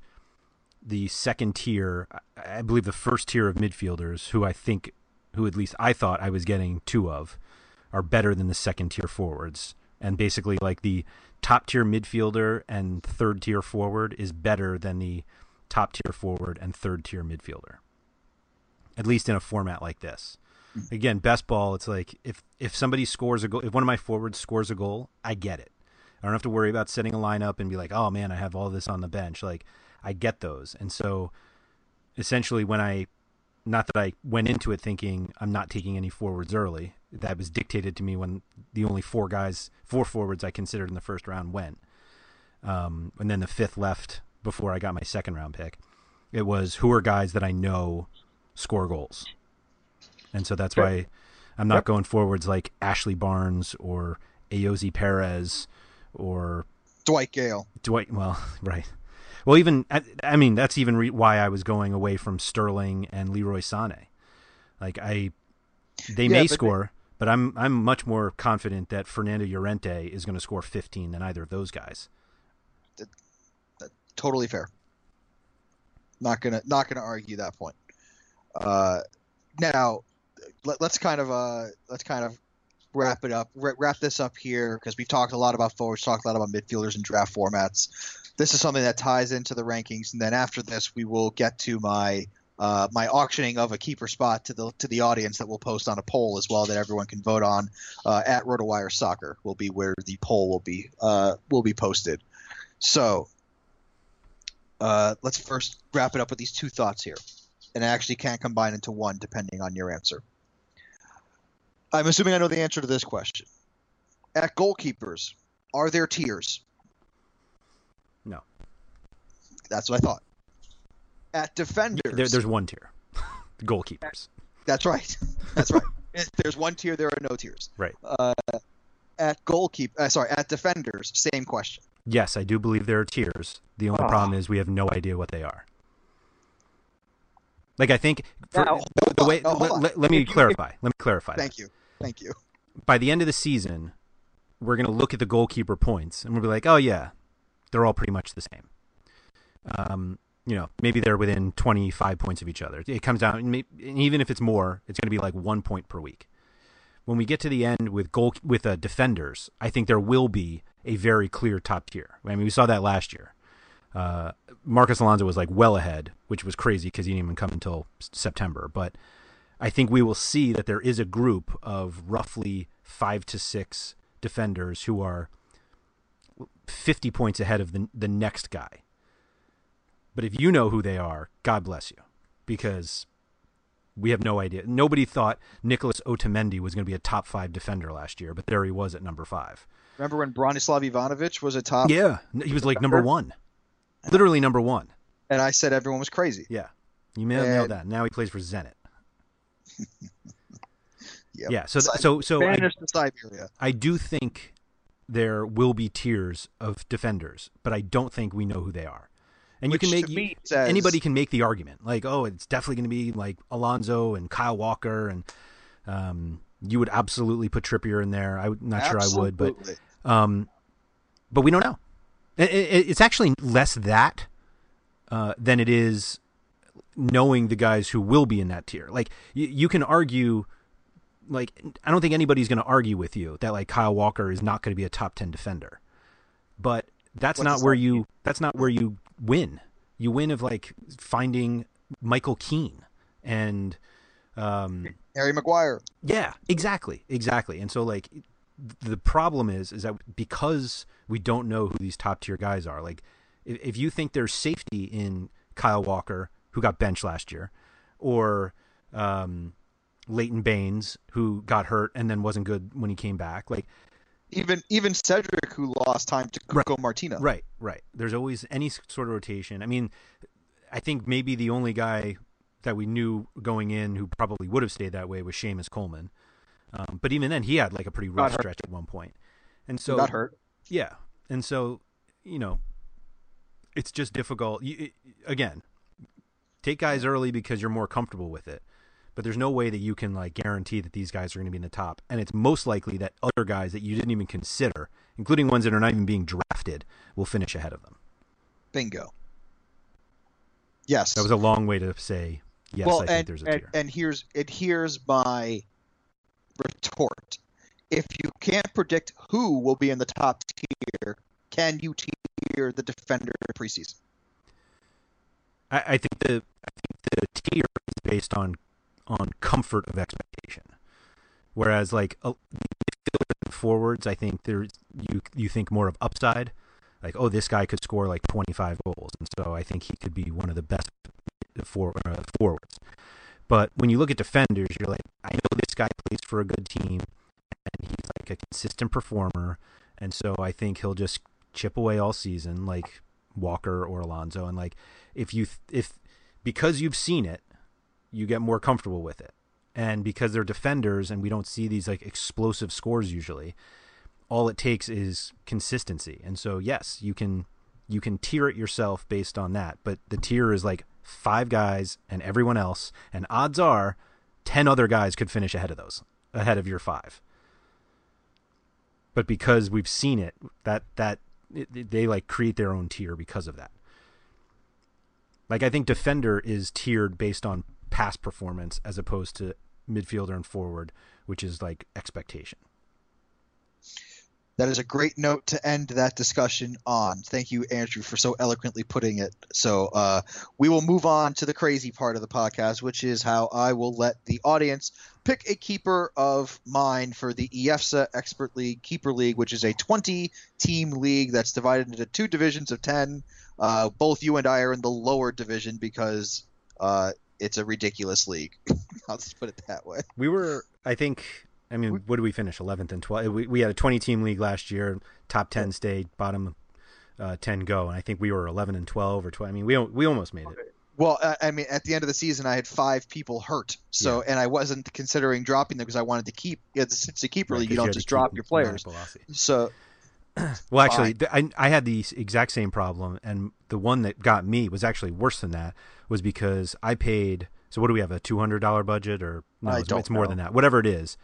the second tier, I believe the first tier of midfielders, who I think, who at least I thought I was getting two of, are better than the second tier forwards, and basically like the top tier midfielder and third tier forward is better than the top tier forward and third tier midfielder. At least in a format like this. Mm-hmm. Again, best ball, it's like if if somebody scores a goal, if one of my forwards scores a goal, I get it. I don't have to worry about setting a lineup and be like, "Oh man, I have all this on the bench." Like I get those. And so essentially when I not that I went into it thinking I'm not taking any forwards early. That was dictated to me when the only four guys, four forwards I considered in the first round went. Um, and then the fifth left before I got my second round pick. It was who are guys that I know score goals. And so that's why I'm not going forwards like Ashley Barnes or Ayoze Perez or Dwight Gayle. Dwight. Well, right. Well, even I, I mean that's even re- why I was going away from Sterling and Leroy Sané. Like I, they Yeah, may but they- score, but I'm I'm much more confident that Fernando Llorente is going to score 15 than either of those guys. Totally fair. Not gonna not gonna argue that point. Uh, now, let, let's kind of uh let's kind of wrap it up wrap this up here because we've talked a lot about forwards, talked a lot about midfielders and draft formats. This is something that ties into the rankings, and then after this, we will get to my uh, my auctioning of a keeper spot to the to the audience that we'll post on a poll as well that everyone can vote on uh, at RotoWire Soccer will be where the poll will be uh, will be posted. So uh, let's first wrap it up with these two thoughts here, and I actually can't combine into one depending on your answer. I'm assuming I know the answer to this question. At goalkeepers, are there tiers? No, That's what I thought. At defenders, there, there's one tier, goalkeepers. that's right. That's right. If there's one tier, there are no tiers. Right. Uh, at goalkeeper, uh, sorry, at defenders, same question. Yes, I do believe there are tiers. The only Ah. problem is we have no idea what they are. Like I think for, Now, the, on, way no, let, let- let me clarify. let me clarify. Thank you. Thank you. by the end of the season, we're going to look at the goalkeeper points and we'll be like, oh, yeah, they're all pretty much the same. Um, you know, maybe they're within 25 points of each other. It comes down, and even if it's more, it's going to be like one point per week. When we get to the end with goal with uh, defenders, I think there will be a very clear top tier. I mean, we saw that last year. Uh, Marcos Alonso was like well ahead, which was crazy because he didn't even come until September. But I think we will see that there is a group of roughly five to six defenders who are 50 points ahead of the, the next guy. But if you know who they are, God bless you, because we have no idea. Nobody thought Nicholas Otamendi was going to be a top five defender last year, but there he was at number five. Remember when Branislav Ivanovic was a top? Yeah, he was like number one, literally number one. And I said everyone was crazy. Yeah, you may have nailed that. Now he plays for Zenit. Yep. Yeah, so so so I, Siberia. I do think there will be tiers of defenders, but I don't think we know who they are. And Which you can make me says- anybody can make the argument like, oh, it's definitely going to be like Alonso and Kyle Walker, and um, you would absolutely put Trippier in there. I'm not sure I would, but um, but we don't know. It, it, it's actually less that uh, than it is knowing the guys who will be in that tier. Like you, you can argue, like I don't think anybody's going to argue with you that like Kyle Walker is not going to be a top ten defender, but that's What not where that you that's not where you win. You win of like finding Michael Keane and um, Harry Maguire. yeah, exactly, exactly. And so like the problem is is that because we don't know who these top tier guys are, like if, if you think there's safety in Kyle Walker, who got benched last year, or um, Leighton Baines, who got hurt and then wasn't good when he came back, like Even even Cedric, who lost time to Right. Martina. Right, right. There's always any sort of rotation. I mean, I think maybe the only guy that we knew going in who probably would have stayed that way was Seamus Coleman. Um, but even then, he had like a pretty rough stretch at one point. And so, got hurt. yeah. And so, you know, it's just difficult. You, it, again, take guys early because you're more comfortable with it. But there's no way that you can like guarantee that these guys are going to be in the top. And it's most likely that other guys that you didn't even consider, including ones that are not even being drafted, will finish ahead of them. Bingo. Yes. That was a long way to say yes. well, I think and, there's a and, tier. and here's and here's my retort. if you can't predict who will be in the top tier, can you tier the defender preseason? I, I think the I think the tier is based on on comfort of expectation, whereas like uh, forwards, I think there's you you think more of upside, like oh this guy could score like 25 goals, and so I think he could be one of the best for, uh, forwards. But when you look at defenders, you're like, I know this guy plays for a good team, and he's like a consistent performer, and so I think he'll just chip away all season, like Walker or Alonso, and like if you if because you've seen it, you get more comfortable with it, and because they're defenders and we don't see these like explosive scores usually, all it takes is consistency, and so yes, you can you can tier it yourself based on that, but the tier is like five guys and everyone else, and odds are ten other guys could finish ahead of those, ahead of your five. But because we've seen it, that that it, they like create their own tier because of that. Like I think defender is tiered based on past performance as opposed to midfielder and forward, which is like expectation. That is a great note to end that discussion on. Thank you, Andrew, for so eloquently putting it. So uh, we will move on to the crazy part of the podcast, which is how I will let the audience pick a keeper of mine for the EFSA Expert League Keeper League, which is a 20 team league that's divided into two divisions of 10. Uh, both you and I are in the lower division because uh, it's a ridiculous league. I'll just put it that way. We were, I think, I mean, what did we finish? 11th and 12th. We, we had a 20 team league last year. Top 10 stayed, bottom uh, 10 go. And I think we were 11 and 12 or 12. I mean, we, we almost made it. Well, I mean, at the end of the season, I had five people hurt. So, yeah. and I wasn't considering dropping them because I wanted to keep. It's, it's a keeper right, league. You don't you just drop your players. So, well, actually, I, I had the exact same problem, and the one that got me was actually worse than that. Was because I paid. So, what do we have? A two hundred dollar budget, or no? It's, it's more than that. Whatever it is,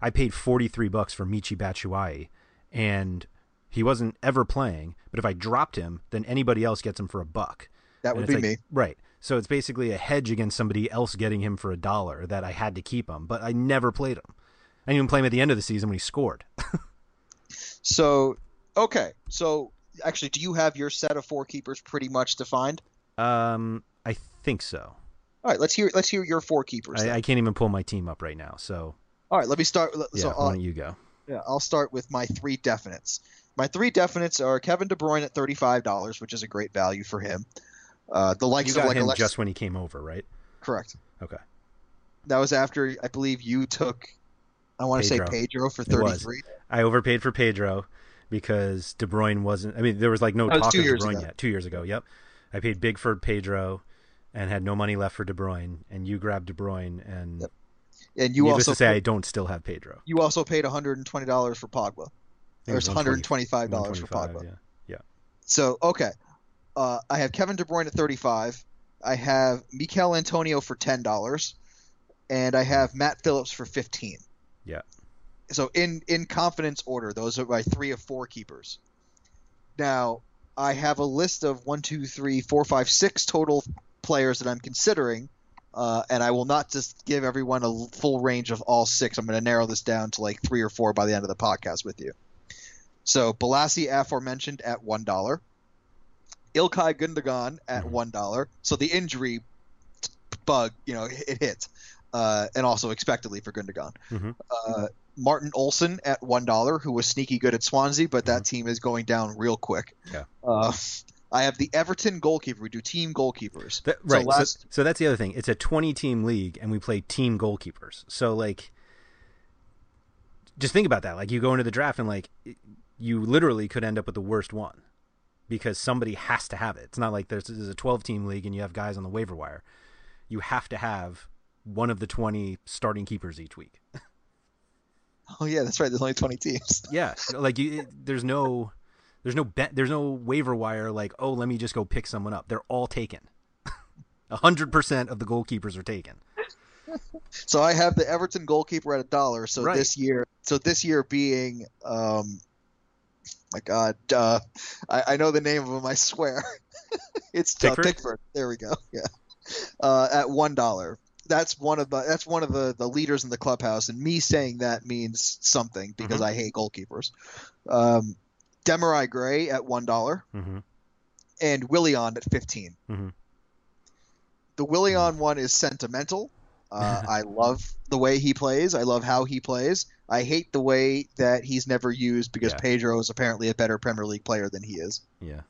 I paid 43 bucks for Michi Batshuayi and he wasn't ever playing, but if I dropped him, then anybody else gets him for a buck. That would be like, me. Right. So it's basically a hedge against somebody else getting him for a dollar that I had to keep him, but I never played him. I didn't even play him at the end of the season when he scored. so, okay. So, actually, do you have your set of four keepers pretty much defined? Um, I think so. All right, let's hear let's hear your four keepers. I, I, can't even pull my team up right now, so all right, let me start. So yeah, why don't you go? Yeah, I'll start with my three definites. My three definites are Kevin De Bruyne at thirty-five dollars, which is a great value for him. Uh, the likes you got of like him Alex- just when he came over, right? Correct. Okay. That was after I believe you took. I want to say Pedro for thirty-three. I overpaid for Pedro because De Bruyne wasn't. I mean, there was like no talk of De Bruyne ago. yet. Two years ago. Yep. I paid big for Pedro, and had no money left for De Bruyne, and you grabbed De Bruyne, and yep. And you also to say, paid, I don't still have Pedro. You also paid 120 dollars for Pogba. There's 125 dollars for Pogba. Yeah. yeah. So okay, uh, I have Kevin De Bruyne at 35. I have Michail Antonio for ten dollars, and I have Matt Phillips for 15. Yeah. So in in confidence order, those are my three of four keepers. Now I have a list of one, two, three, four, five, six total players that I'm considering uh, and I will not just give everyone a full range of all six. I'm going to narrow this down to like three or four by the end of the podcast with you. So Bolasie aforementioned at one dollar, Ilkay Gundogan at mm-hmm. one dollar. So the injury bug, you know, it hit, uh, and also expectedly for Gundogan. Mm-hmm. Uh, Martin Olsson at one dollar, who was sneaky good at Swansea, but that mm-hmm. team is going down real quick. Yeah. Uh, I have the Everton goalkeeper. We do team goalkeepers. That, right. So, last... so, so, that's the other thing. It's a 20 team league, and we play team goalkeepers. So, like, just think about that. Like, you go into the draft, and, like, you literally could end up with the worst one because somebody has to have it. It's not like there's, there's a 12 team league and you have guys on the waiver wire. You have to have one of the 20 starting keepers each week. Oh, yeah, that's right. There's only 20 teams. yeah. Like, you, there's no there's no bet. There's no waiver wire like, oh, let me just go pick someone up. They're all taken. hundred percent of the goalkeepers are taken. so I have the Everton goalkeeper at a dollar. So right. this year, so this year being, um, my God, uh, I, I know the name of him. I swear, it's uh, Pickford? Uh, Pickford. There we go. Yeah, uh, at one dollar. That's one of the that's one of the the leaders in the clubhouse, and me saying that means something because Mhm. I hate goalkeepers. Um, Demarai Gray at one dollar Mm-hmm. and Willian at 15 Mhm. The Willian one is sentimental. Uh, I love the way he plays. I love how he plays. I hate the way that he's never used because Yeah. Pedro is apparently a better Premier League player than he is. Yeah.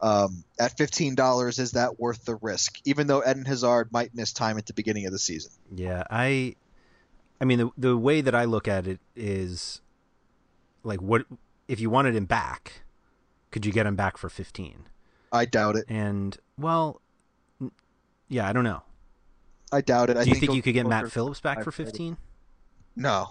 Um, at fifteen dollars, is that worth the risk? Even though Eden Hazard might miss time at the beginning of the season. Yeah, I I mean the the way that I look at it is like what if you wanted him back, could you get him back for 15? I doubt it. And well n- yeah, I don't know. I doubt it. I Do you think think you could get Matt Phillips back for 5.30. 15? No,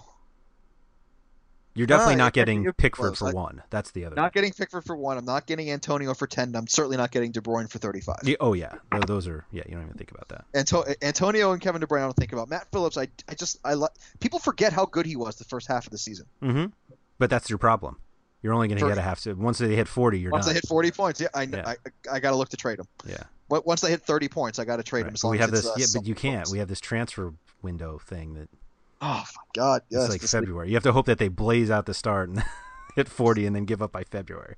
You're definitely Uh, not getting Pickford close. for I- one. That's the other. not getting Pickford for one. I'm not getting Antonio for ten. I'm certainly not getting De Bruyne for thirty-five. Yeah, oh yeah. Tho- Those are yeah, you don't even think about that. Anto- Antonio and Kevin De Bruyne, I don't think about. Matt Phillips, I, I just, I li- people forget how good he was the first half of the season. Mhm. But that's your problem. You're only going to get a half. So once they hit 40, you're Once done. they hit 40 points, yeah, I, Yeah. I, I got to look to trade him. yeah. But once they hit 30 points, I got to trade him. Right. Long we have this uh, yeah, but you can't. close. We have this transfer window thing that Oh my God! Yes, it's like February. You have to hope that they blaze out the start and hit 40 and then give up by February.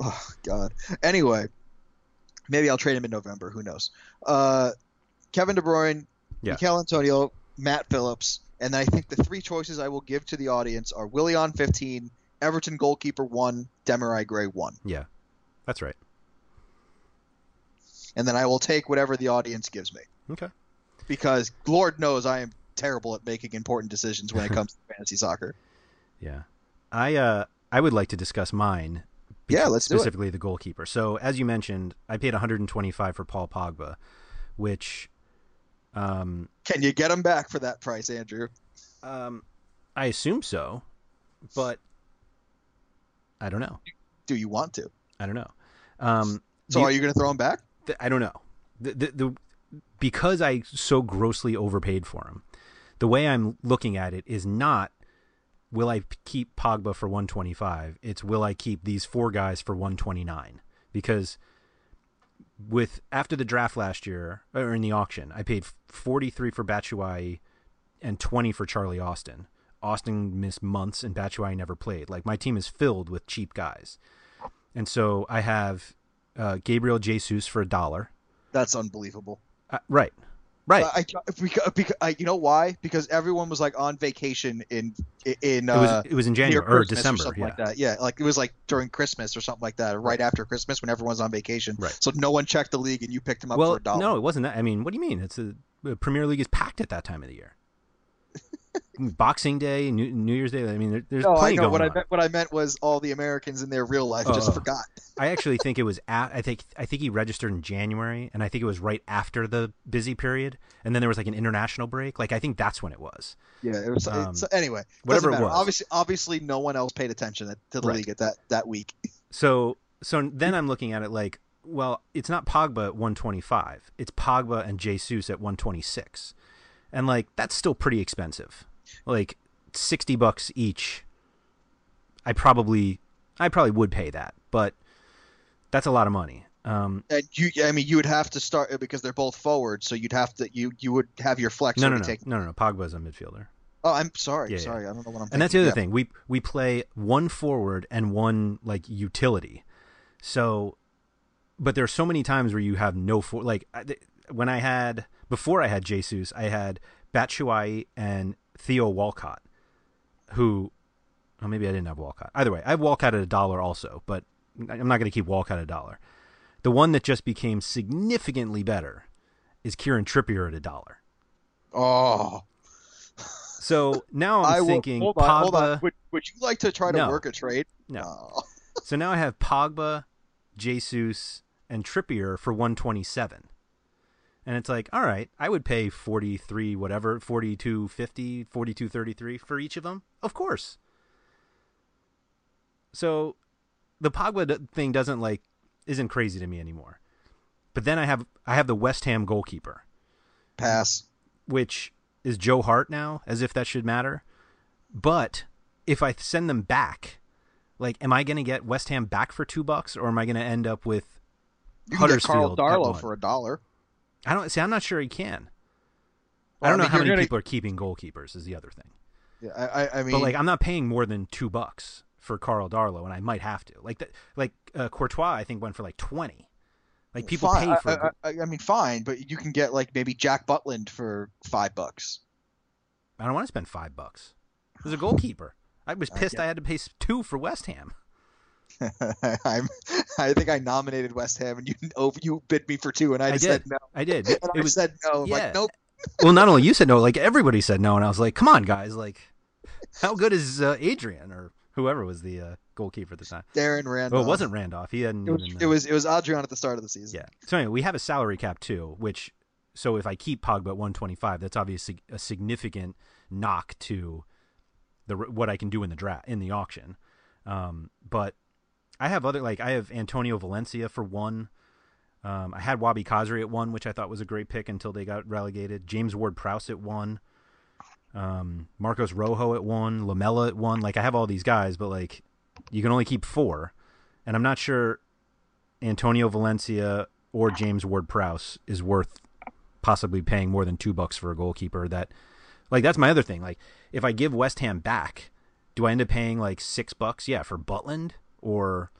Oh God. Anyway, maybe I'll trade him in November. Who knows? Uh, Kevin De Bruyne, Yeah. Michail Antonio, Matt Phillips, and then I think the three choices I will give to the audience are Willian 15, Everton goalkeeper one, Demarai Gray one, Yeah. That's right. and then I will take whatever the audience gives me Okay. because Lord knows I am terrible at making important decisions when it comes to fantasy soccer. Yeah. I uh I would like to discuss mine. Yeah, let's do it. specifically the goalkeeper. So as you mentioned, I paid 125 for Paul Pogba, which um Can you get him back for that price, Andrew? um I assume so, but I don't know. Do you want to? I don't know. Um So are you going to throw him back? th- I don't know. The, the the because I so grossly overpaid for him. The way I'm looking at it is not will I keep Pogba for 125. It's will I keep these four guys for 129 because with after the draft last year or in the auction, I paid 43 for Batshuayi and 20 for Charlie Austin. Austin missed months and Batshuayi never played. Like my team is filled with cheap guys. And so I have uh, Gabriel Jesus for a dollar. That's unbelievable. Uh, right, right. I, I, because, because I, you know why? Because everyone was like on vacation in in it was uh, it was in January or Christmas December. something yeah, like that. Yeah, like it was like during Christmas or something like that, or right, after Christmas when everyone's on vacation. Right. So no one checked the league, and you picked them up well, for a dollar. no, it wasn't that. I mean, what do you mean? It's a the Premier League is packed at that time of the year. Boxing Day, New, New Year's Day. I mean, there, there's No, I know what I meant. What I meant was all the Americans in their real life Oh, just oh. forgot. I actually think it was at, I think I think he registered in January, and I think it was right after the busy period, and then there was like an international break. Like I think that's when it was. Yeah, it was. Um, so anyway, whatever it was. Obviously, obviously, no one else paid attention to the Right. league at that that week. So so then I'm looking at it like, well, it's not Pogba at 125. It's Pogba and Jesus at 126. And like that's still pretty expensive. Like 60 bucks each. I probably I probably would pay that, but that's a lot of money. Um And you, I mean, you would have to start because they're both forward, so you'd have to you you would have your flex. no, no, no, taken. no, no, no. Pogba's a midfielder. Oh, I'm sorry, Yeah, yeah. sorry, I don't know what I'm. and that's the other Yeah. thing. We we play one forward and one like utility. So, but there's so many times where you have no for like when I had before I had Jesus, I had Batshuayi and Theo Walcott, who, well, maybe I didn't have Walcott. Either way, I have Walcott at a dollar also, but I'm not going to keep Walcott at a dollar. The one that just became significantly better is Kieran Trippier at a dollar. Oh, So now I'm I will, thinking hold on, Pogba. hold on. Would, would you like to try to No. work a trade? No. Oh. So now I have Pogba, Jesus, and Trippier for 127. And it's like, all right, I would pay 43 whatever, 42.50, 42.33 for each of them. Of course. So the Pogba thing doesn't like isn't crazy to me anymore. But then I have I have the West Ham goalkeeper, Pass. which is Joe Hart now, as if that should matter. But if I send them back, like, am I going to get West Ham back for two bucks, or am I going to end up with You can get Karl Huddersfield Darlow for a dollar. I don't see. I'm not sure he can. I don't know mean, how many gonna- people are keeping goalkeepers. Is the other thing. Yeah, I, I, I mean, but like, I'm not paying more than two bucks for Karl Darlow, and I might have to. Like that, like uh, Courtois, I think went for like twenty. Like people fine. pay for. I, I, I mean, fine, but you can get like maybe Jack Butland for five bucks. I don't want to spend five bucks. There's a goalkeeper. I was I pissed I had to pay two for West Ham. I'm, I think I nominated West Ham, and you oh, you bid me for two, and I, I did. said no. I did. And It I was said no. Yeah. Like nope. well, not only you said no, like everybody said no, and I was like, "Come on, guys! Like, how good is uh, Adrian or whoever was the uh, goalkeeper at the time?" Darren Randolph. Well, it wasn't Randolph. He hadn't It was, even. it uh, was it was Adrian at the start of the season. Yeah. So anyway, we have a salary cap too, which so if I keep Pogba at 125, that's obviously a significant knock to the what I can do in the draft in the auction. Um, but I have other like I have Antonio Valencia for one. Um, I had Wahbi Khazri at one, which I thought was a great pick until they got relegated. James Ward Prowse at one. Um, Marcos Rojo at one. Lamela at one. Like I have all these guys, but like you can only keep four, and I'm not sure Antonio Valencia or James Ward Prowse is worth possibly paying more than two bucks for a goalkeeper. That, like, that's my other thing. Like, if I give West Ham back, do I end up paying like six bucks? Yeah, for Butland or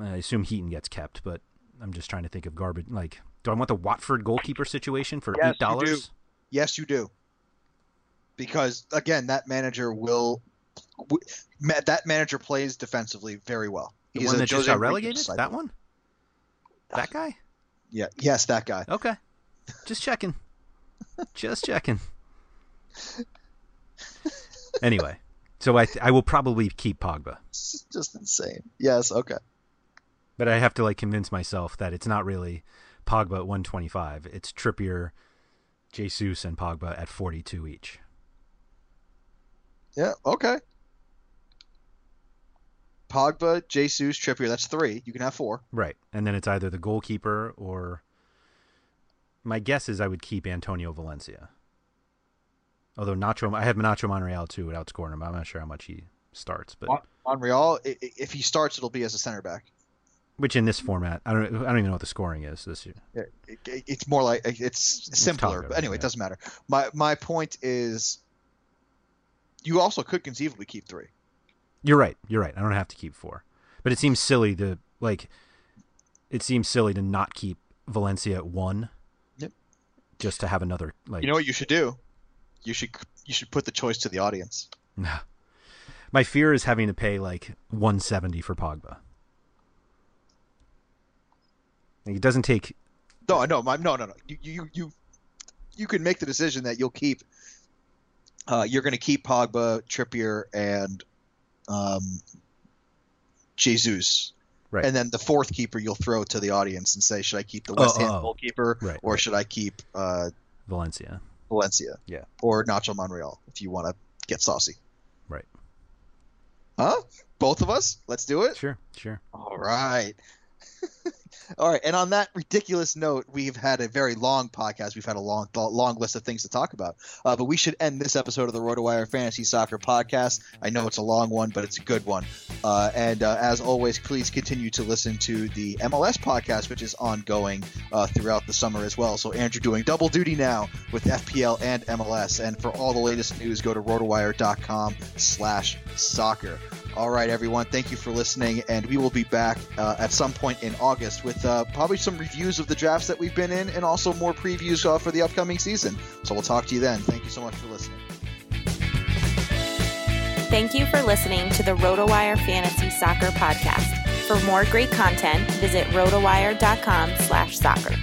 I assume Heaton gets kept, but I'm just trying to think of garbage. Like, do I want the Watford goalkeeper situation for Yes, eight you do. dollars? Yes, you do. Because again, that manager will. That manager plays defensively very well. The He's one that just Jose got relegated? disciple. That one? That guy? Yeah. Yes, that guy. Okay. Just checking. Just checking. Anyway, so I I will probably keep Pogba, It's just insane. Yes. Okay. but I have to like convince myself that it's not really Pogba at 125. It's Trippier, Jesus, and Pogba at 42 each. Yeah. Okay. Pogba, Jesus, Trippier. That's three. You can have four. Right, and then it's either the goalkeeper or. My guess is I would keep Antonio Valencia. Although Nacho, I have Nacho Monreal too at outscoring him. I'm not sure how much he starts, but Mon- Monreal. If he starts, it'll be as a center back. which in this format, I don't, I don't even know what the scoring is this year. Yeah, it, it- it's more like it's simpler. Togga, but anyway, yeah. it doesn't matter. My my point is, you also could conceivably keep three. You're right. You're right. I don't have to keep four, but it seems silly to like. It seems silly to not keep Valencia at one. Yep. Just to have another like. You know what you should do? You should you should put the choice to the audience. My fear is having to pay like 170 for Pogba. It doesn't take. No, no, my, no, no, no. You you you you can make the decision that you'll keep. Uh, you're going to keep Pogba, Trippier, and um, Jesus. Right. And then the fourth keeper you'll throw to the audience and say, should I keep the Oh, West Ham oh. goalkeeper Right, or should I keep uh, Valencia. Valencia? Yeah. Or Nacho Monreal if you want to get saucy. Right. Huh? Both of us? Let's do it. Sure. Sure. All right. All right, and on that ridiculous note, we've had a very long podcast. We've had a long, long list of things to talk about. Uh, but we should end this episode of the RotoWire Fantasy Soccer Podcast. I know it's a long one, but it's a good one. Uh, and uh, as always, please continue to listen to the MLS podcast, which is ongoing uh, throughout the summer as well. So Andrew doing double duty now with FPL and MLS. And for all the latest news, go to rotowire.com/soccer. All right, everyone. Thank you for listening, and we will be back uh, at some point in August with uh, probably some reviews of the drafts that we've been in, and also more previews uh, for the upcoming season. So we'll talk to you then. Thank you so much for listening. Thank you for listening to the RotoWire Fantasy Soccer Podcast. For more great content, visit rotowire.com slash soccer.